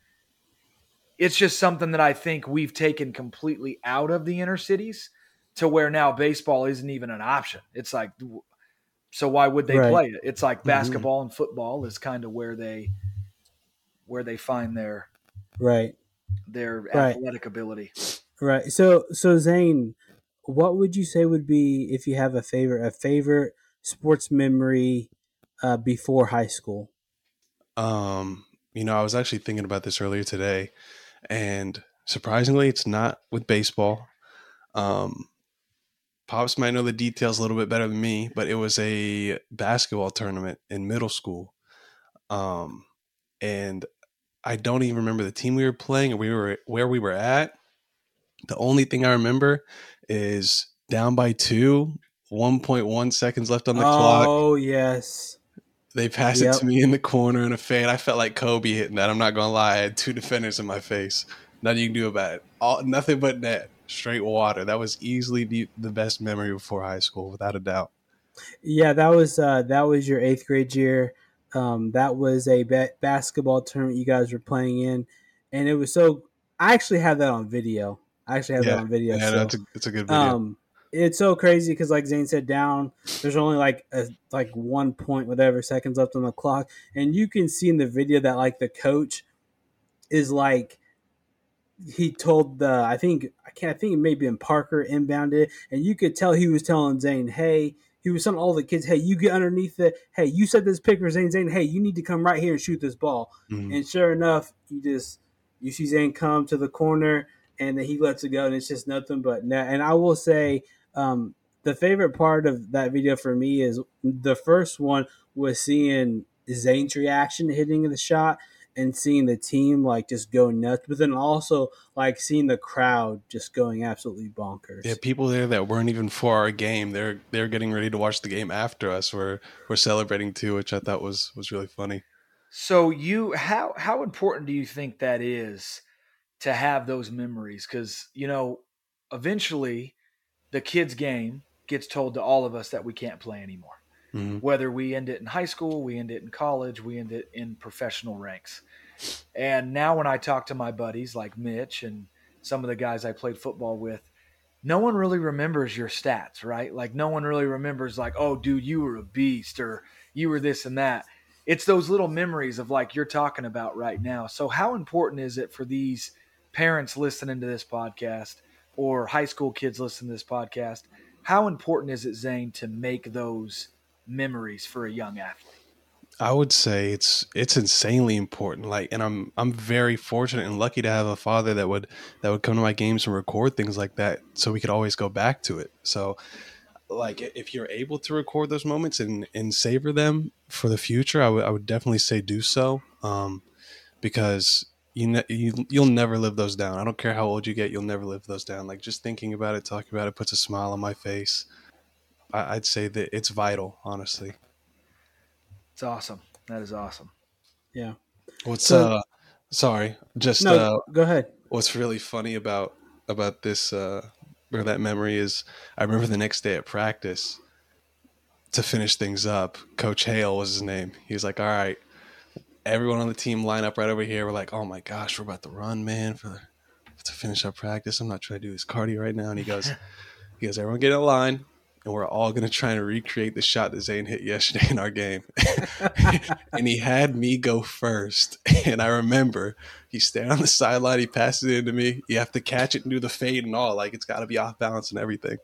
it's just something that I think we've taken completely out of the inner cities to where now baseball isn't even an option. It's like, so why would they right. play it? It's like mm-hmm. basketball mm-hmm. and football is kind of where they where they find their right their right. athletic ability. Right. So so Zane, what would you say would be if you have a favorite a favorite sports memory uh, before high school? Um, you know, I was actually thinking about this earlier today, and surprisingly, it's not with baseball. Um, Pops might know the details a little bit better than me, but it was a basketball tournament in middle school. Um, and I don't even remember the team we were playing or we were where we were at. The only thing I remember is down by two, 1.1 seconds left on the oh, clock. Oh, yes. They passed yep. it to me in the corner in a fade. I felt like Kobe hitting that. I'm not gonna lie. I had two defenders in my face. Nothing you can do about it. All nothing but net, straight water. That was easily the, the best memory before high school, without a doubt. Yeah, that was uh, that was your eighth grade year. Um, that was a ba- basketball tournament you guys were playing in, and it was so. I actually have that on video. I actually have yeah, that on video. Yeah, so, that's a, it's a good video. Um, it's so crazy because like Zane said, down there's only like a, like one point whatever seconds left on the clock, and you can see in the video that like the coach is like he told the I think I can't I think it may be in Parker inbounded, and you could tell he was telling Zane, hey. He was telling all the kids, "Hey, you get underneath it, Hey, you set this pick for Zane. Zane, hey, you need to come right here and shoot this ball." Mm-hmm. And sure enough, you just you see Zane come to the corner, and then he lets it go, and it's just nothing but net. And I will say, um, the favorite part of that video for me is the first one was seeing Zane's reaction to hitting the shot and seeing the team like just go nuts, but then also like seeing the crowd just going absolutely bonkers. Yeah, people there that weren't even for our game, they're they're getting ready to watch the game after us. We're we're celebrating too, which I thought was was really funny. So you how how important do you think that is to have those memories? Because you know, eventually the kids' game gets told to all of us that we can't play anymore. Mm-hmm. Whether we end it in high school, we end it in college, we end it in professional ranks. And now when I talk to my buddies like Mitch and some of the guys I played football with, no one really remembers your stats, right? Like no one really remembers like, "Oh, dude, you were a beast or you were this and that." It's those little memories of like you're talking about right now. So how important is it for these parents listening to this podcast or high school kids listening to this podcast, how important is it, Zane, to make those memories for a young athlete? I would say it's it's insanely important. Like, and I'm I'm very fortunate and lucky to have a father that would that would come to my games and record things like that, so we could always go back to it. So, like, if you're able to record those moments and and savor them for the future, I would I would definitely say do so, um, because you, ne- you you'll never live those down. I don't care how old you get, you'll never live those down. Like just thinking about it, talking about it, puts a smile on my face. I, would say that it's vital, honestly. It's awesome. That is awesome. Yeah. What's so, uh? Sorry, just no, uh. Go ahead. What's really funny about about this uh or that memory is I remember the next day at practice to finish things up. Coach Hale was his name. He was like, "All right." everyone on the team line up right over here. We're like, oh my gosh, we're about to run, man, for to finish our practice. I'm not trying to do this cardio right now. And he goes, he goes, everyone get in line, and we're all gonna try and recreate the shot that Zane hit yesterday in our game. [laughs] and he had me go first. [laughs] And I remember he stayed on the sideline, he passes it into me. You have to catch it and do the fade and all. Like it's gotta be off balance and everything.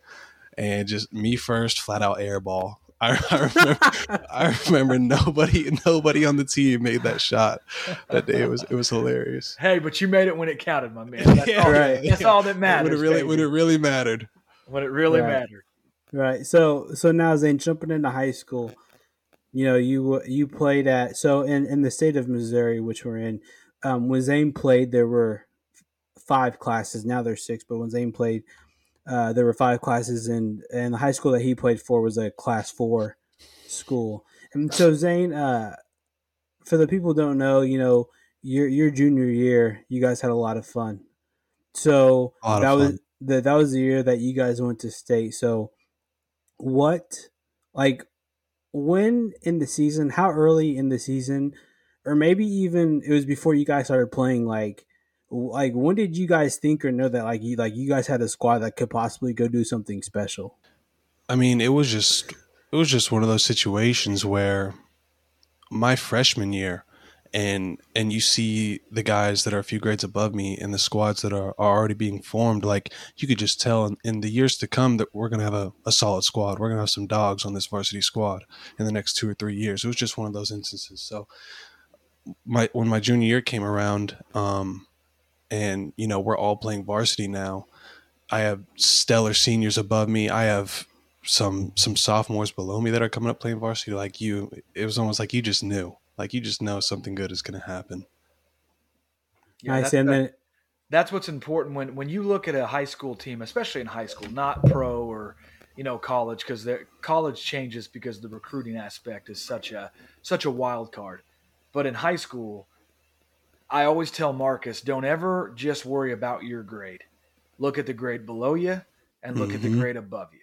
And just me first, flat out air ball. I, [laughs] I remember, I remember nobody, nobody on the team made that shot that day. It was, it was hilarious. Hey, but you made it when it counted, my man. That's, yeah, all, right. that's all that matters. When it really, baby. when it really mattered. When it really right. mattered. Right. So, so now Zane, jumping into high school, you know, you you played at so in in the state of Missouri, which we're in. Um, when Zane played, there were five classes. Now there's six, but when Zane played, uh, there were five classes, and and the high school that he played for was a class four school. And so Zane, uh, for the people who don't know, you know, your your junior year, you guys had a lot of fun. So that fun. was the that was the year that you guys went to state. So what, like, when in the season? How early in the season, or maybe even it was before you guys started playing? Like, like when did you guys think or know that like you like you guys had a squad that could possibly go do something special? I mean, it was just it was just one of those situations where my freshman year and and you see the guys that are a few grades above me and the squads that are, are already being formed like you could just tell in, in the years to come that we're going to have a, a solid squad we're going to have some dogs on this varsity squad in the next two or three years it was just one of those instances so my when my junior year came around, um, and you know we're all playing varsity now. I have stellar seniors above me. I have some some sophomores below me that are coming up playing varsity. Like you, it was almost like you just knew, like you just know something good is going to happen. Yeah, nice, and then that's what's important when when you look at a high school team, especially in high school, not pro or you know college, because college changes because the recruiting aspect is such a such a wild card. But in high school, I always tell Marcus, don't ever just worry about your grade. Look at the grade below you and look mm-hmm. at the mm-hmm. grade above you.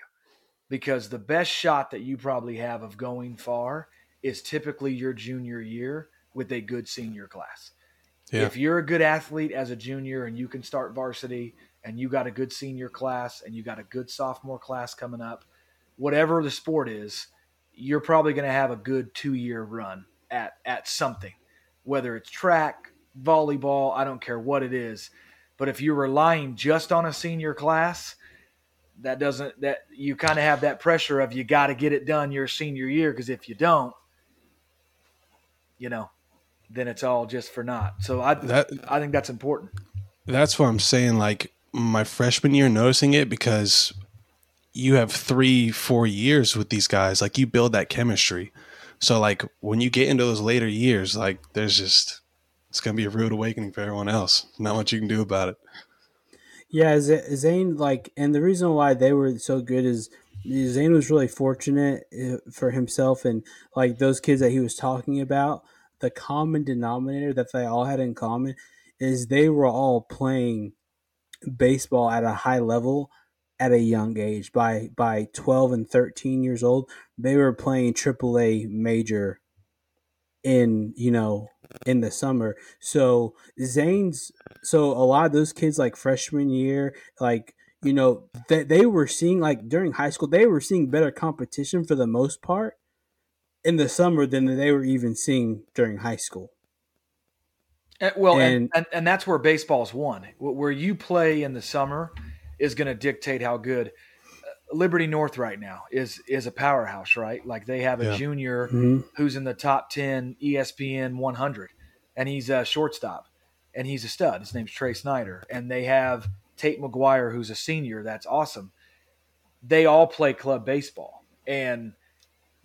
Because the best shot that you probably have of going far is typically your junior year with a good senior class. Yeah. If you're a good athlete as a junior and you can start varsity and you got a good senior class and you got a good sophomore class coming up, whatever the sport is, you're probably going to have a good two year run at at something, whether it's track, volleyball, I don't care what it is. But if you're relying just on a senior class, that doesn't that you kind of have that pressure of you got to get it done your senior year because if you don't, you know, then it's all just for naught. So I that, I think that's important. That's what I'm saying. Like my freshman year, noticing it because you have three, four years with these guys. Like you build that chemistry. So like when you get into those later years, like there's just it's gonna be a rude awakening for everyone else. Not much you can do about it. Yeah, Zane like, and the reason why they were so good is Zane was really fortunate eh, for himself and like those kids that he was talking about. The common denominator that they all had in common is they were all playing baseball at a high level at a young age. By by twelve and thirteen years old, they were playing AAA major in you know in the summer. So Zane's so a lot of those kids like freshman year, like you know, they, they were seeing like during high school, they were seeing better competition for the most part in the summer than they were even seeing during high school. And, well, and, and, and, and that's where baseball's won. Where you play in the summer is going to dictate how good. Liberty North right now is is a powerhouse, right? Like they have a yeah. junior mm-hmm. who's in the top ten ESPN 100, and he's a shortstop, and he's a stud. His name's Trey Snyder, and they have Tate McGuire, who's a senior. That's awesome. They all play club baseball, and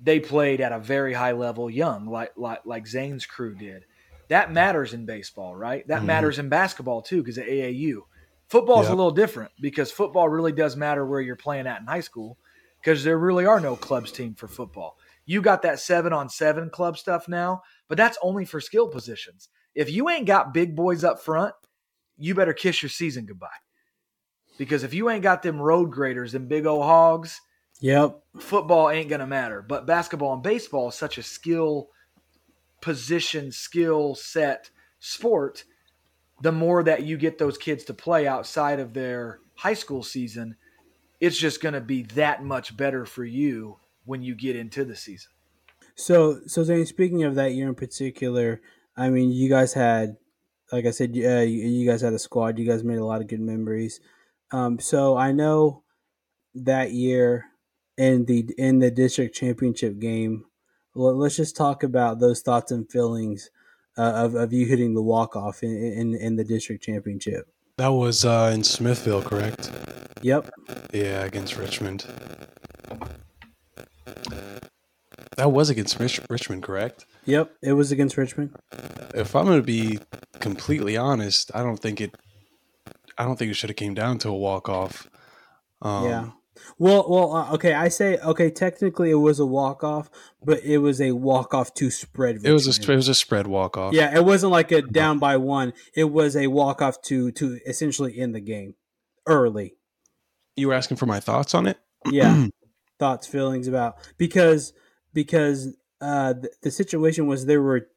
they played at a very high level, young, like like like Zane's crew did. That matters in baseball, right? That mm-hmm. matters in basketball too, because at AAU Football's yep. a little different because football really does matter where you're playing at in high school because there really are no clubs team for football. You got that seven on seven club stuff now, but that's only for skill positions. If you ain't got big boys up front, you better kiss your season goodbye. Because if you ain't got them road graders and big old hogs, yep, football ain't gonna matter. But basketball and baseball is such a skill position, skill set sport the more that you get those kids to play outside of their high school season, it's just to be that much better for you when you get into the season. So, so Zane, speaking of that year in particular, I mean, you guys had, like I said, uh, you, you guys had a squad. You guys made a lot of good memories. Um, so I know that year in the in the district championship game. Let's just talk about those thoughts and feelings uh, of, of you hitting the walk off in, in, in the district championship. That was uh, in Smithville, correct? Yep. Yeah, against Richmond. That was against Rich- Richmond, correct? Yep, it was against Richmond. If I'm going to be completely honest, I don't think it. I don't think it should have came down to a walk off. Um, yeah. Well, well, uh, okay. I say okay. Technically, it was a walk off, but it was a walk off to spread. Richmond. It was a it was a spread walk off. Yeah, it wasn't like a down by one. It was a walk off to to essentially end the game early. You were asking for my thoughts on it. Yeah, [clears throat] thoughts, feelings about because because uh, the, the situation was there were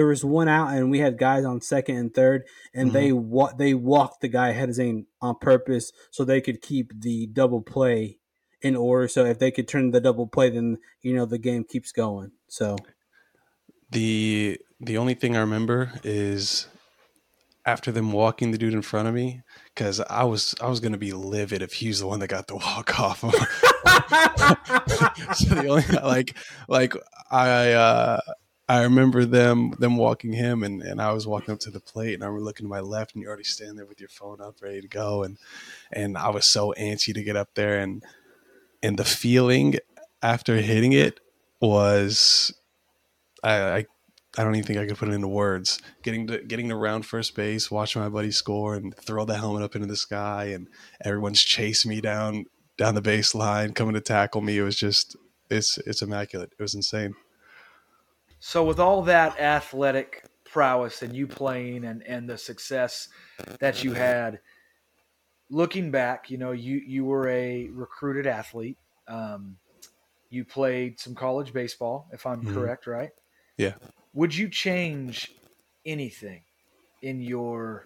there was one out and we had guys on second and third and mm-hmm. they wa- they walked the guy ahead of Zane on purpose so they could keep the double play in order. So if they could turn the double play then you know the game keeps going. So the the only thing i remember is after them walking the dude in front of me because i was i was going to be livid if he was the one that got the [laughs] walk off [laughs] so the only like like i uh I remember them them walking him, and, and I was walking up to the plate, and I remember looking to my left, and you're already standing there with your phone up, ready to go, and and I was so antsy to get up there, and and the feeling after hitting it was, I, I I don't even think I could put it into words. Getting to getting to round first base, watching my buddy score, and throw the helmet up into the sky, and everyone's chasing me down down the baseline, coming to tackle me. It was just it's it's immaculate. It was insane. So with all that athletic prowess and you playing and and the success that you had, looking back, you know, you you were a recruited athlete. Um, you played some college baseball, if I'm mm-hmm. correct, right? Yeah. Would you change anything in your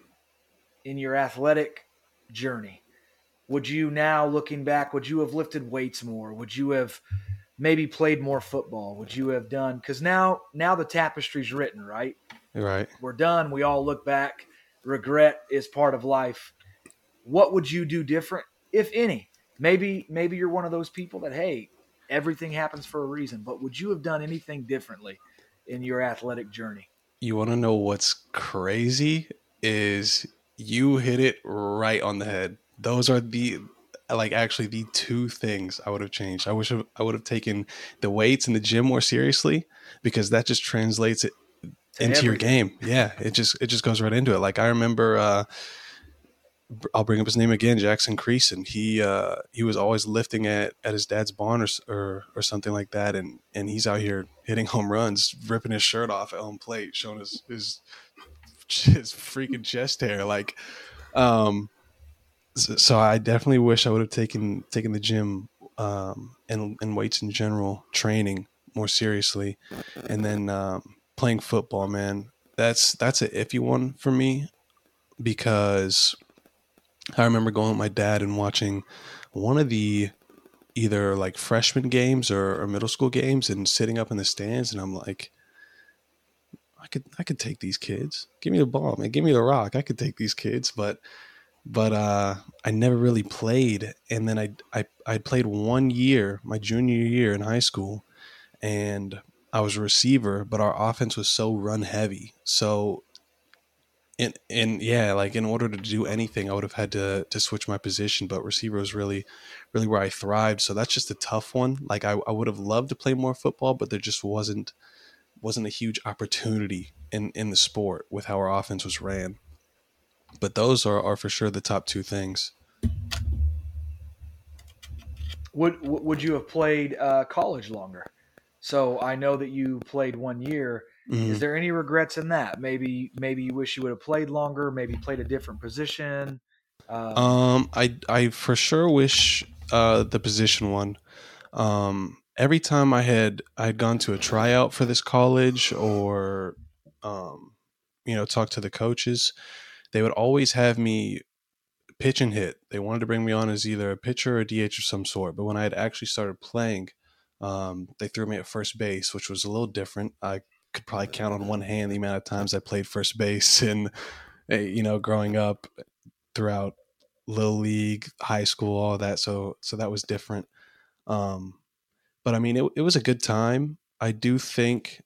in your athletic journey? Would you now looking back, would you have lifted weights more? Would you have maybe played more football? Would you have done cuz now now the tapestry's written, right? Right. We're done. We all look back. Regret is part of life. What would you do different if any? Maybe maybe you're one of those people that hey, everything happens for a reason, but would you have done anything differently in your athletic journey? You want to know what's crazy is you hit it right on the head. Those are the like actually the two things I would have changed. I wish I would have taken the weights in the gym more seriously because that just translates it into everything. your game. Yeah, it just it just goes right into it. Like I remember uh I'll bring up his name again, Jackson Creason. He uh, he was always lifting at, at his dad's barn or, or, or something like that, and and he's out here hitting home runs, ripping his shirt off at home plate, showing his his his freaking chest hair. Like, um, so, I definitely wish I would have taken taken the gym um, and and weights in general training more seriously, and then um, playing football. Man, that's that's an iffy one for me because I remember going with my dad and watching one of the either like freshman games or, or, middle school games and sitting up in the stands and I'm like I could I could take these kids. Give me the ball, man. Give me the rock. I could take these kids, but but uh, I never really played. And then I I I played one year, my junior year in high school, and I was a receiver, but our offense was so run heavy. So and and yeah, like in order to do anything, I would have had to to switch my position. But receiver was really, really where I thrived. So that's just a tough one. Like I, I would have loved to play more football, but there just wasn't wasn't a huge opportunity in in the sport with how our offense was ran. But those are are for sure the top two things. Would would you have played uh, college longer? So I know that you played one year Mm-hmm. Is there any regrets in that? Maybe maybe you wish you would have played longer, maybe played a different position. Um, um I I for sure wish uh the position one. Um every time I had I had gone to a tryout for this college or um you know talk to the coaches, they would always have me pitch and hit. They wanted to bring me on as either a pitcher or a DH of some sort. But when I had actually started playing, um, they threw me at first base, which was a little different. I could probably count on one hand the amount of times I played first base [laughs] and eh, you know growing up throughout little league, high school, all that. So so that was different. Um, but I mean, it, it was a good time. I do think,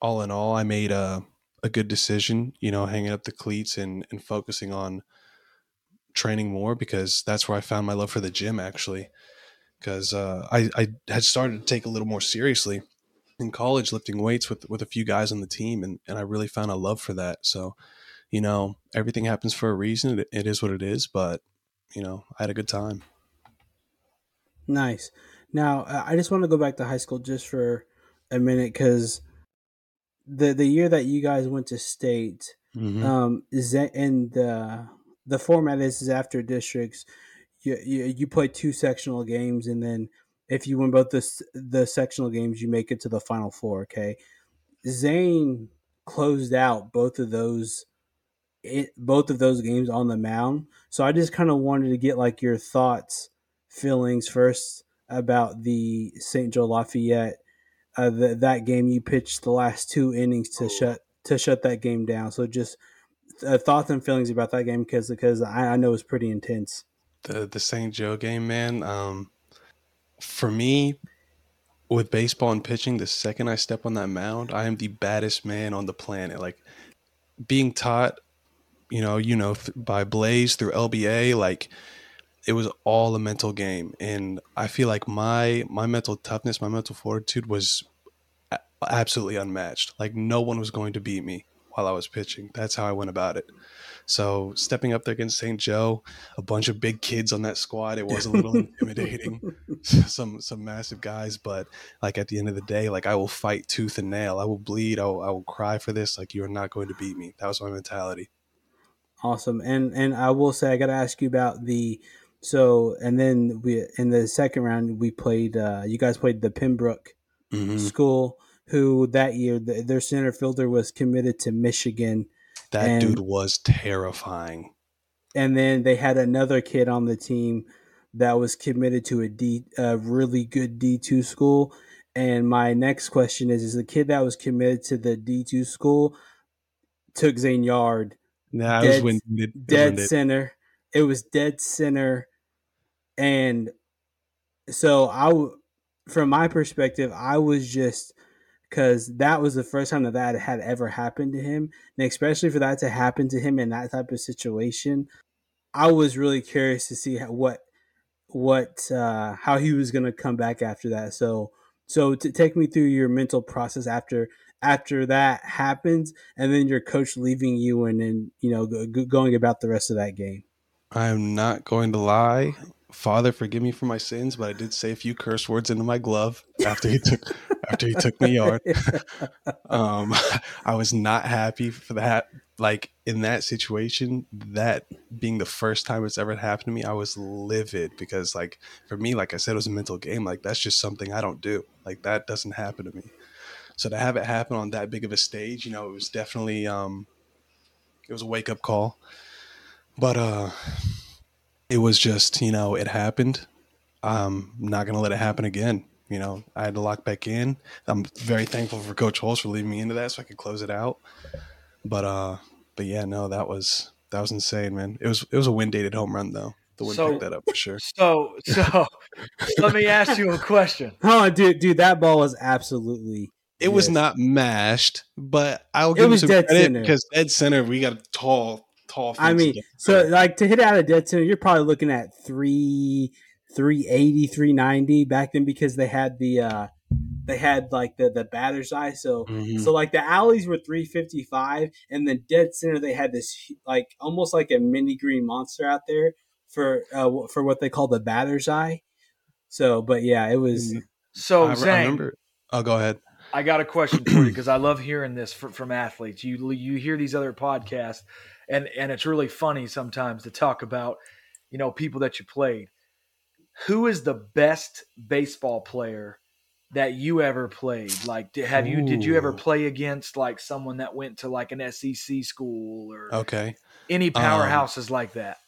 all in all, I made a a good decision. You know, hanging up the cleats and and focusing on training more because that's where I found my love for the gym actually. Because uh, I I had started to take a little more seriously in college lifting weights with with a few guys on the team and, and I really found a love for that. So, you know, everything happens for a reason. It, it is what it is, but you know, I had a good time. Nice. Now, I just want to go back to high school just for a minute cuz the the year that you guys went to state mm-hmm. um is that and the the format is, is after districts you, you you play two sectional games and then if you win both the the sectional games, you make it to the final four. Okay, Zane closed out both of those it, both of those games on the mound. So I just kind of wanted to get like your thoughts, feelings first about the St. Joe Lafayette. Uh, the, that game you pitched the last two innings to oh. shut to shut that game down. So just uh, thoughts and feelings about that game because because I, I know it's pretty intense. The the St. Joe game, man. Um, for me, with baseball and pitching, the second I step on that mound, I am the baddest man on the planet. Like being taught, you know, you know, by Blaze through LBA, like it was all a mental game, and I feel like my my mental toughness, my mental fortitude was absolutely unmatched. Like no one was going to beat me while I was pitching. That's how I went about it. So stepping up there against St. Joe, a bunch of big kids on that squad, it was a little [laughs] intimidating. [laughs] some some massive guys, but like at the end of the day, like I will fight tooth and nail. I will bleed. I will, I will cry for this. Like you are not going to beat me. That was my mentality. Awesome. And and I will say I got to ask you about the so and then we in the second round we played. uh You guys played the Pembroke mm-hmm. School, who that year the, their center fielder was committed to Michigan that and, dude was terrifying. And then they had another kid on the team that was committed to a D, a really good D two school. And my next question is: Is the kid that was committed to the D two school took Zane Yard? Nah, dead, was when it, dead it. center. It was dead center, and so I, from my perspective, I was just because that was the first time that that had ever happened to him, and especially for that to happen to him in that type of situation, I was really curious to see what what uh, how he was going to come back after that. So so to take me through your mental process after after that happens, and then your coach leaving you, and then you know go, going about the rest of that game. I'm not going to lie. Father, forgive me for my sins, but I did say a few curse words into my glove after he took after he took me yard. [laughs] um, [laughs] I was not happy for that. Like in that situation, that being the first time it's ever happened to me, I was livid because, like, for me, like I said, it was a mental game. Like that's just something I don't do. Like that doesn't happen to me. So to have it happen on that big of a stage, you know, it was definitely um, it was a wake up call. But uh it was just, you know, it happened. I'm not going to let it happen again. You know, I had to lock back in. I'm very thankful for Coach Holz for leaving me into that so I could close it out. But, uh, but yeah, no, that was, that was insane, man. It was, it was a wind dated home run though. The wind so, picked that up for sure. [laughs] So, so let me ask you a question. [laughs] Oh, dude, dude, that ball was absolutely. It was not mashed, but I'll give it was you some credit because dead center, we got a tall, tall. I mean, so like to hit out a dead center, you're probably looking at three, 380, 390 back then because they had the uh they had like the the batter's eye. So mm-hmm. so like the alleys were 355, and then dead center they had this like almost like a mini green monster out there for uh for what they call the batter's eye. So, but yeah, it was. Mm-hmm. So I, Zane, I remember. Oh, go ahead. I got a question for you [clears throat] because I love hearing this from, from athletes. You you hear these other podcasts and and it's really funny sometimes to talk about you know people that you played. Who is the best baseball player that you ever played? Like have Ooh. you did you ever play against like someone that went to like an sec school or okay. any powerhouses um, like that?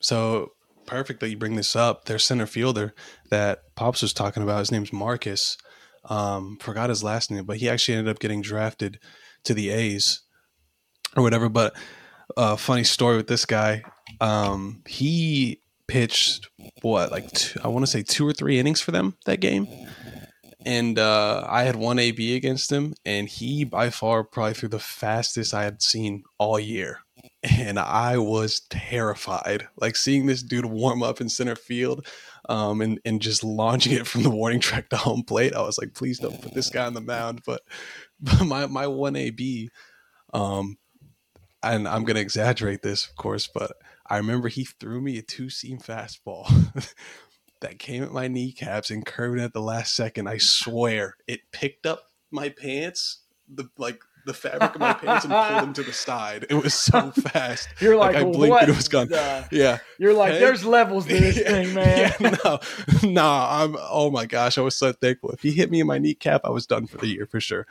so perfect that you bring this up their center fielder that pops was talking about his name's marcus. Um forgot his last name but he actually ended up getting drafted to the a's or whatever but a funny story with this guy. Um, he pitched what, like two, I want to say two or three innings for them that game, and uh, I had one AB against him, and he by far probably threw the fastest I had seen all year. And I was terrified, like seeing this dude warm up in center field, um, and and just launching it from the warning track to home plate. I was like, please don't put this guy on the mound. But, [laughs] but my my one AB, um, and I'm gonna exaggerate this, of course, but I remember he threw me a two seam fastball [laughs] that came at my kneecaps and curved at the last second. I swear it picked up my pants, the like the fabric of my pants and pulled them to the side. It was so [laughs] fast. You're like, like I blinked what? and it was gone. The... [laughs] Yeah. You're like, hey. there's levels to this thing, man. Yeah, no, no, I'm oh my gosh, I was so thankful. If he hit me in my kneecap, I was done for the year for sure.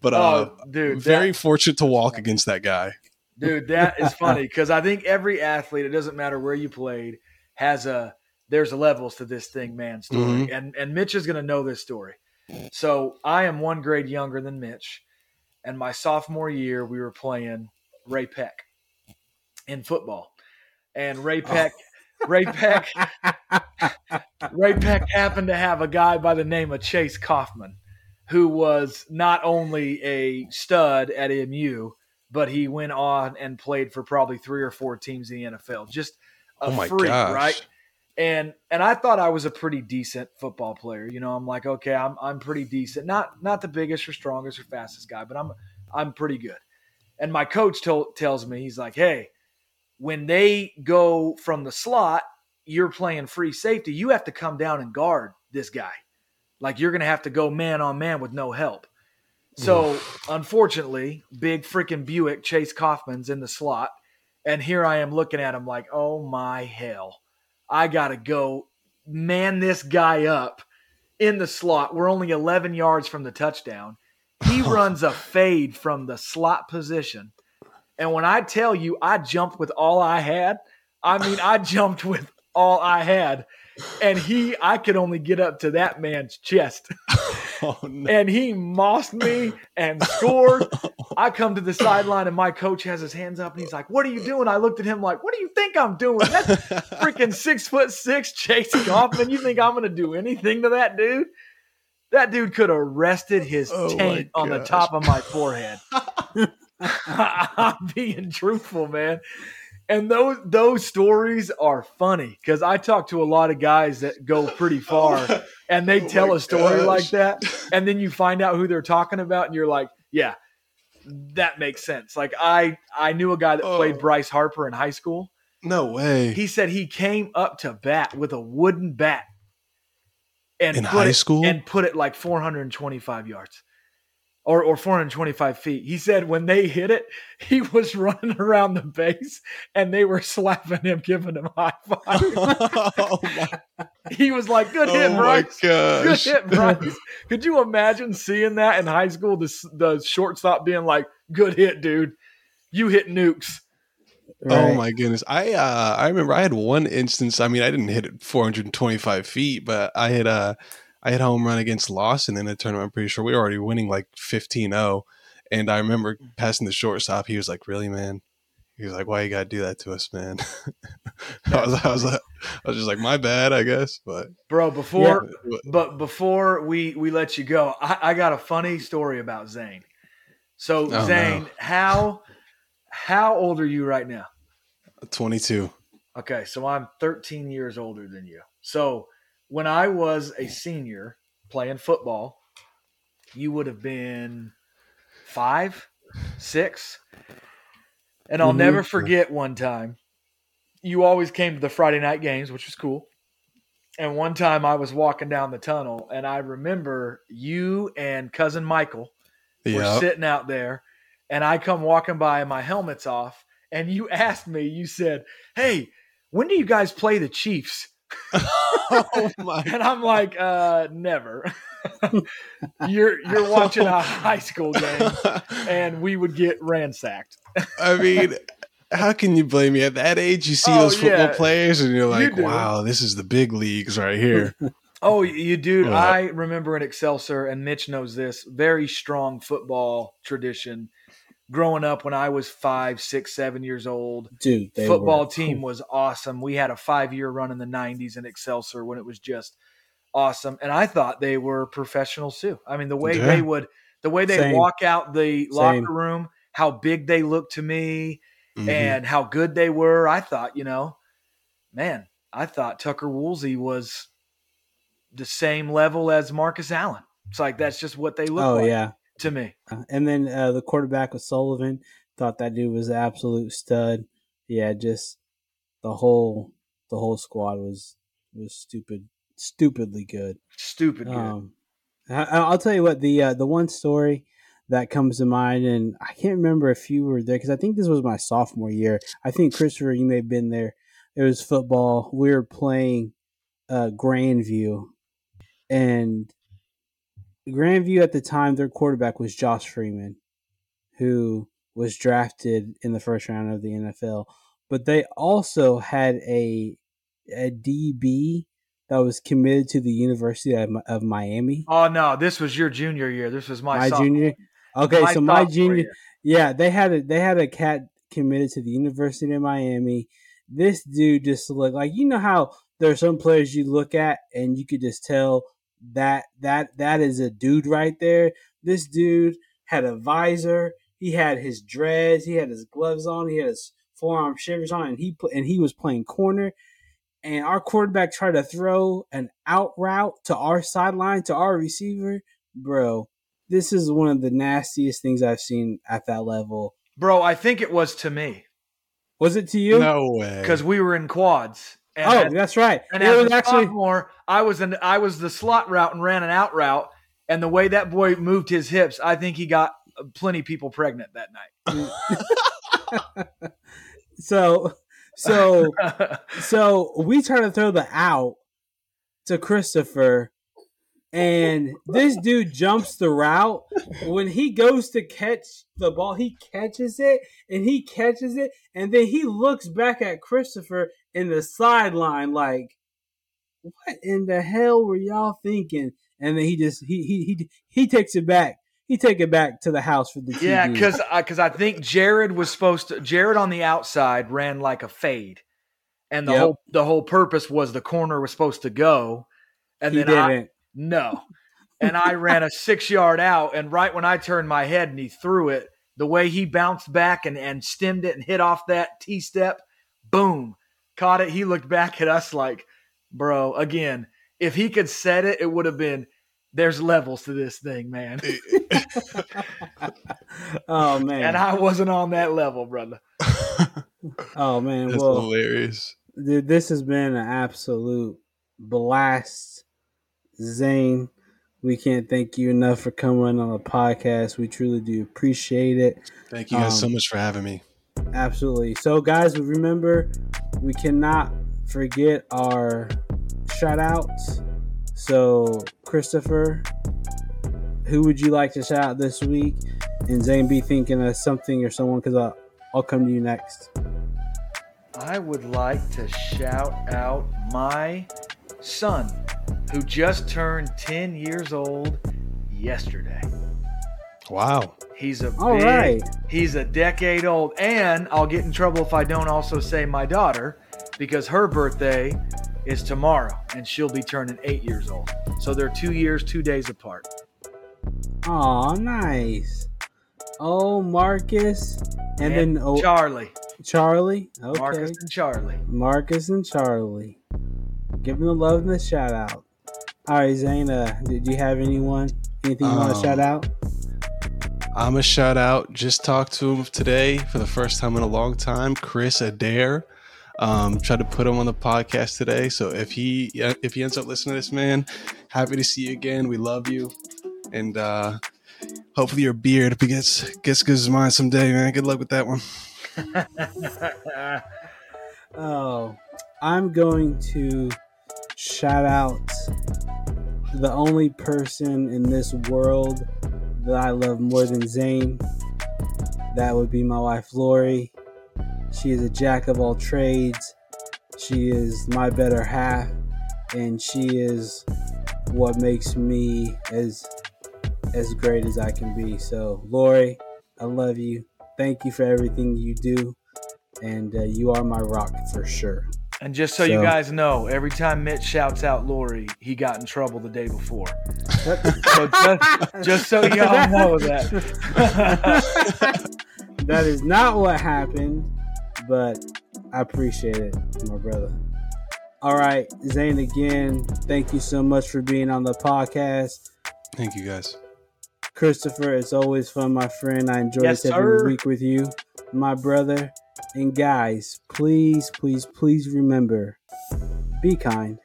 But uh, oh, dude, very that... fortunate to walk against that guy. Dude, that is funny because I think every athlete, it doesn't matter where you played, has a there's levels to this thing, man story. Mm-hmm. And and Mitch is gonna know this story. So I am one grade younger than Mitch, and my sophomore year we were playing Ray-Pec in football. And Ray oh. Peck, Ray-Pec. Ray Peck happened to have a guy by the name of Chase Coffman, who was not only a stud at MU, but he went on and played for probably three or four teams in the NFL. Just a Oh freak, gosh. right? And and I thought I was a pretty decent football player. You know, I'm like, okay, I'm I'm pretty decent. Not not the biggest or strongest or fastest guy, but I'm I'm pretty good. And my coach told, tells me, he's like, hey, when they go from the slot, you're playing free safety. You have to come down and guard this guy. Like you're going to have to go man on man with no help. So, unfortunately, big freaking Buick Chase Coffman's in the slot. And here I am looking at him like, oh my hell. I got to go man this guy up in the slot. We're only 11 yards from the touchdown. He [laughs] runs a fade from the slot position. And when I tell you I jumped with all I had, I mean, I [laughs] jumped with all I had. And he, I could only get up to that man's chest. [laughs] Oh, no. And he mossed me and scored. I come to the sideline and my coach has his hands up and he's like, What are you doing? I looked at him like, What do you think I'm doing? That's [laughs] freaking six foot six Chase Coffman. You think I'm going to do anything to that dude? That dude could have rested his Oh taint on the top of my forehead. [laughs] I'm being truthful, man. And those those stories are funny because I talk to a lot of guys that go pretty [laughs] oh far, and they Oh tell a story gosh. like that, [laughs] and then you find out who they're talking about, and you're like, yeah, that makes sense. Like I I knew a guy that played Oh. Bryce Harper in high school. No way. He said he came up to bat with a wooden bat and In high it, school? and put it like 425 yards or or 425 feet. He said when they hit it, [laughs] he was running around the base and they were slapping him, giving him high five. [laughs] oh my, [laughs] he was like, "Good hit, oh my Bryce." Good hit, Bryce. Could you imagine seeing that in high school? The the shortstop being like, "Good hit, dude. You hit nukes." Oh my goodness! I uh, I remember I had one instance. I mean, I didn't hit it 425 feet, but I had uh, I had home run against Lawson in a tournament. I'm pretty sure we were already winning like 15-0. and I remember mm. passing the shortstop. He was like, "Really, man?" He was like, "Why you gotta do that to us, man?" [laughs] I was, I was, I was just like, "My bad, I guess." But Bro, before Yeah. but before we we let you go, I, I got a funny story about Zane. So Oh, Zane, no. how how old are you right now? 22. Okay, so I'm 13 years older than you. So when I was a senior playing football, you would have been five, six. And I'll Mhm. never forget one time. You always came to the Friday night games, which was cool. And one time I was walking down the tunnel, and I remember you and cousin Michael were Yeah. sitting out there, and I come walking by and my helmet's off, and you [laughs] asked me, you said, Hey, when do you guys play the Chiefs? [laughs] oh my! And I'm like, uh, never. [laughs] you're you're watching a high school game [laughs] and we would get ransacked. I mean, how can you blame me? At that age, you see Oh, those football yeah. players, and you're like, do. "Wow, this is the big leagues right here." Oh, you dude, What? I remember in Excelsior, and Mitch knows this, very strong football tradition. Growing up when I was five, six, seven years old, Dude, they football were- team was awesome. We had a five year run in the 90s in Excelsior when it was just awesome. And I thought they were professionals too. I mean, the way Yeah. they would, the way they Same. walk out the locker room, how big they looked to me, Mhm. and how good they were. I thought, you know, man, I thought Tucker Woolsey was the same level as Marcus Allen. It's like that's just what they look Oh like yeah, to me. and then uh, the quarterback was Sullivan. Thought that dude was an absolute stud. Yeah, just the whole the whole squad was was stupid, stupidly good. Stupid good. Um, I, I'll tell you what the uh, the one story that comes to mind, and I can't remember if you were there because I think this was my sophomore year. I think Christopher, you may have been there. It was football. We were playing uh, Grandview, and Grandview at the time, their quarterback was Josh Freeman, who was drafted in the first round of the NFL. But they also had a a DB that was committed to the University of, of Miami. oh no, this was your junior year. This was my, My, sophomore- junior. Okay, my so my junior. year. Yeah, they had a they had a cat committed to the University of Miami. This dude just looked like you know how there are some players you look at and you could just tell that that that is a dude right there. This dude had a visor. He had his dreads. He had his gloves on. He had his forearm shivers on, and he put and he was playing corner. And our quarterback tried to throw an out route to our sideline to our receiver, bro. This is one of the nastiest things I've seen at that level. Bro, I think it was to me. Was it to you? No way. Because we were in quads. Oh, as, that's right. And it as was actually sophomore, I was an I was the slot route and ran an out route. And the way that boy moved his hips, I think he got uh, plenty people pregnant that night. [laughs] so, so, [laughs] so we try to throw the out to Christopher, and this dude jumps the route. When he goes to catch the ball, he catches it and he catches it, and then he looks back at Christopher in the sideline like, "What in the hell were y'all thinking?" And then he just he he he he takes it back. He take it back to the house for the TV. Yeah, because because uh, I, I think Jared was supposed to. Jared on the outside ran like a fade, and the yep. whole the whole purpose was the corner was supposed to go, and he then didn't. I, no. And I ran a [laughs] six yard out. And right when I turned my head and he threw it, the way he bounced back and, and stemmed it and hit off that T step, boom, caught it. He looked back at us like, bro, again, if he could set it, it would have been there's levels to this thing, man. [laughs] oh man. And I wasn't on that level, brother. [laughs] oh man. That's well, hilarious. Dude, this has been an absolute blast Zane, we can't thank you enough for coming on the podcast. We truly do appreciate it. Thank you guys um, so much for having me. Absolutely. So, guys, remember, we cannot forget our shout outs. So, Christopher, who would you like to shout out this week? And Zane, be thinking of something or someone because I'll, I'll come to you next. I would like to shout out my son who just turned 10 years old yesterday. Wow. He's a All big, right. he's a decade old and I'll get in trouble if I don't also say my daughter because her birthday is tomorrow and she'll be turning 8 years old. So they're 2 years, 2 days apart. Oh, nice. Oh, Marcus and, and then oh, Charlie. Charlie. Okay. Marcus and Charlie. Marcus and Charlie. Give them the love and the shout out. All right, Zane, uh, did you have anyone, anything you um, want to shout out? I'm a shout out. Just talked to him today for the first time in a long time. Chris Adair. Um, tried to put him on the podcast today. So if he if he ends up listening to this, man, happy to see you again. We love you, and uh, hopefully your beard gets gets good as mine someday, man. Good luck with that one. [laughs] oh, I'm going to shout out the only person in this world that I love more than Zane. That would be my wife, Lori. She is a jack of all trades. She is my better half, and she is what makes me as as great as I can be. So, Lori, I love you. Thank you for everything you do, and uh, you are my rock for sure. And just so, so, you guys know, every time Mitch shouts out Lori, he got in trouble the day before. so [laughs] just, just so y'all know that. [laughs] that is not what happened, but I appreciate it, my brother. All right, Zane, again, thank you so much for being on the podcast. Thank you, guys. Christopher, it's always fun, my friend. I enjoy yes, this every sir. week with you, my brother. And guys, please, please, please remember be kind.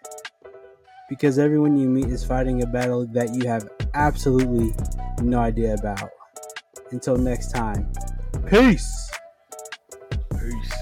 Because everyone you meet is fighting a battle that you have absolutely no idea about. Until next time, peace. Peace.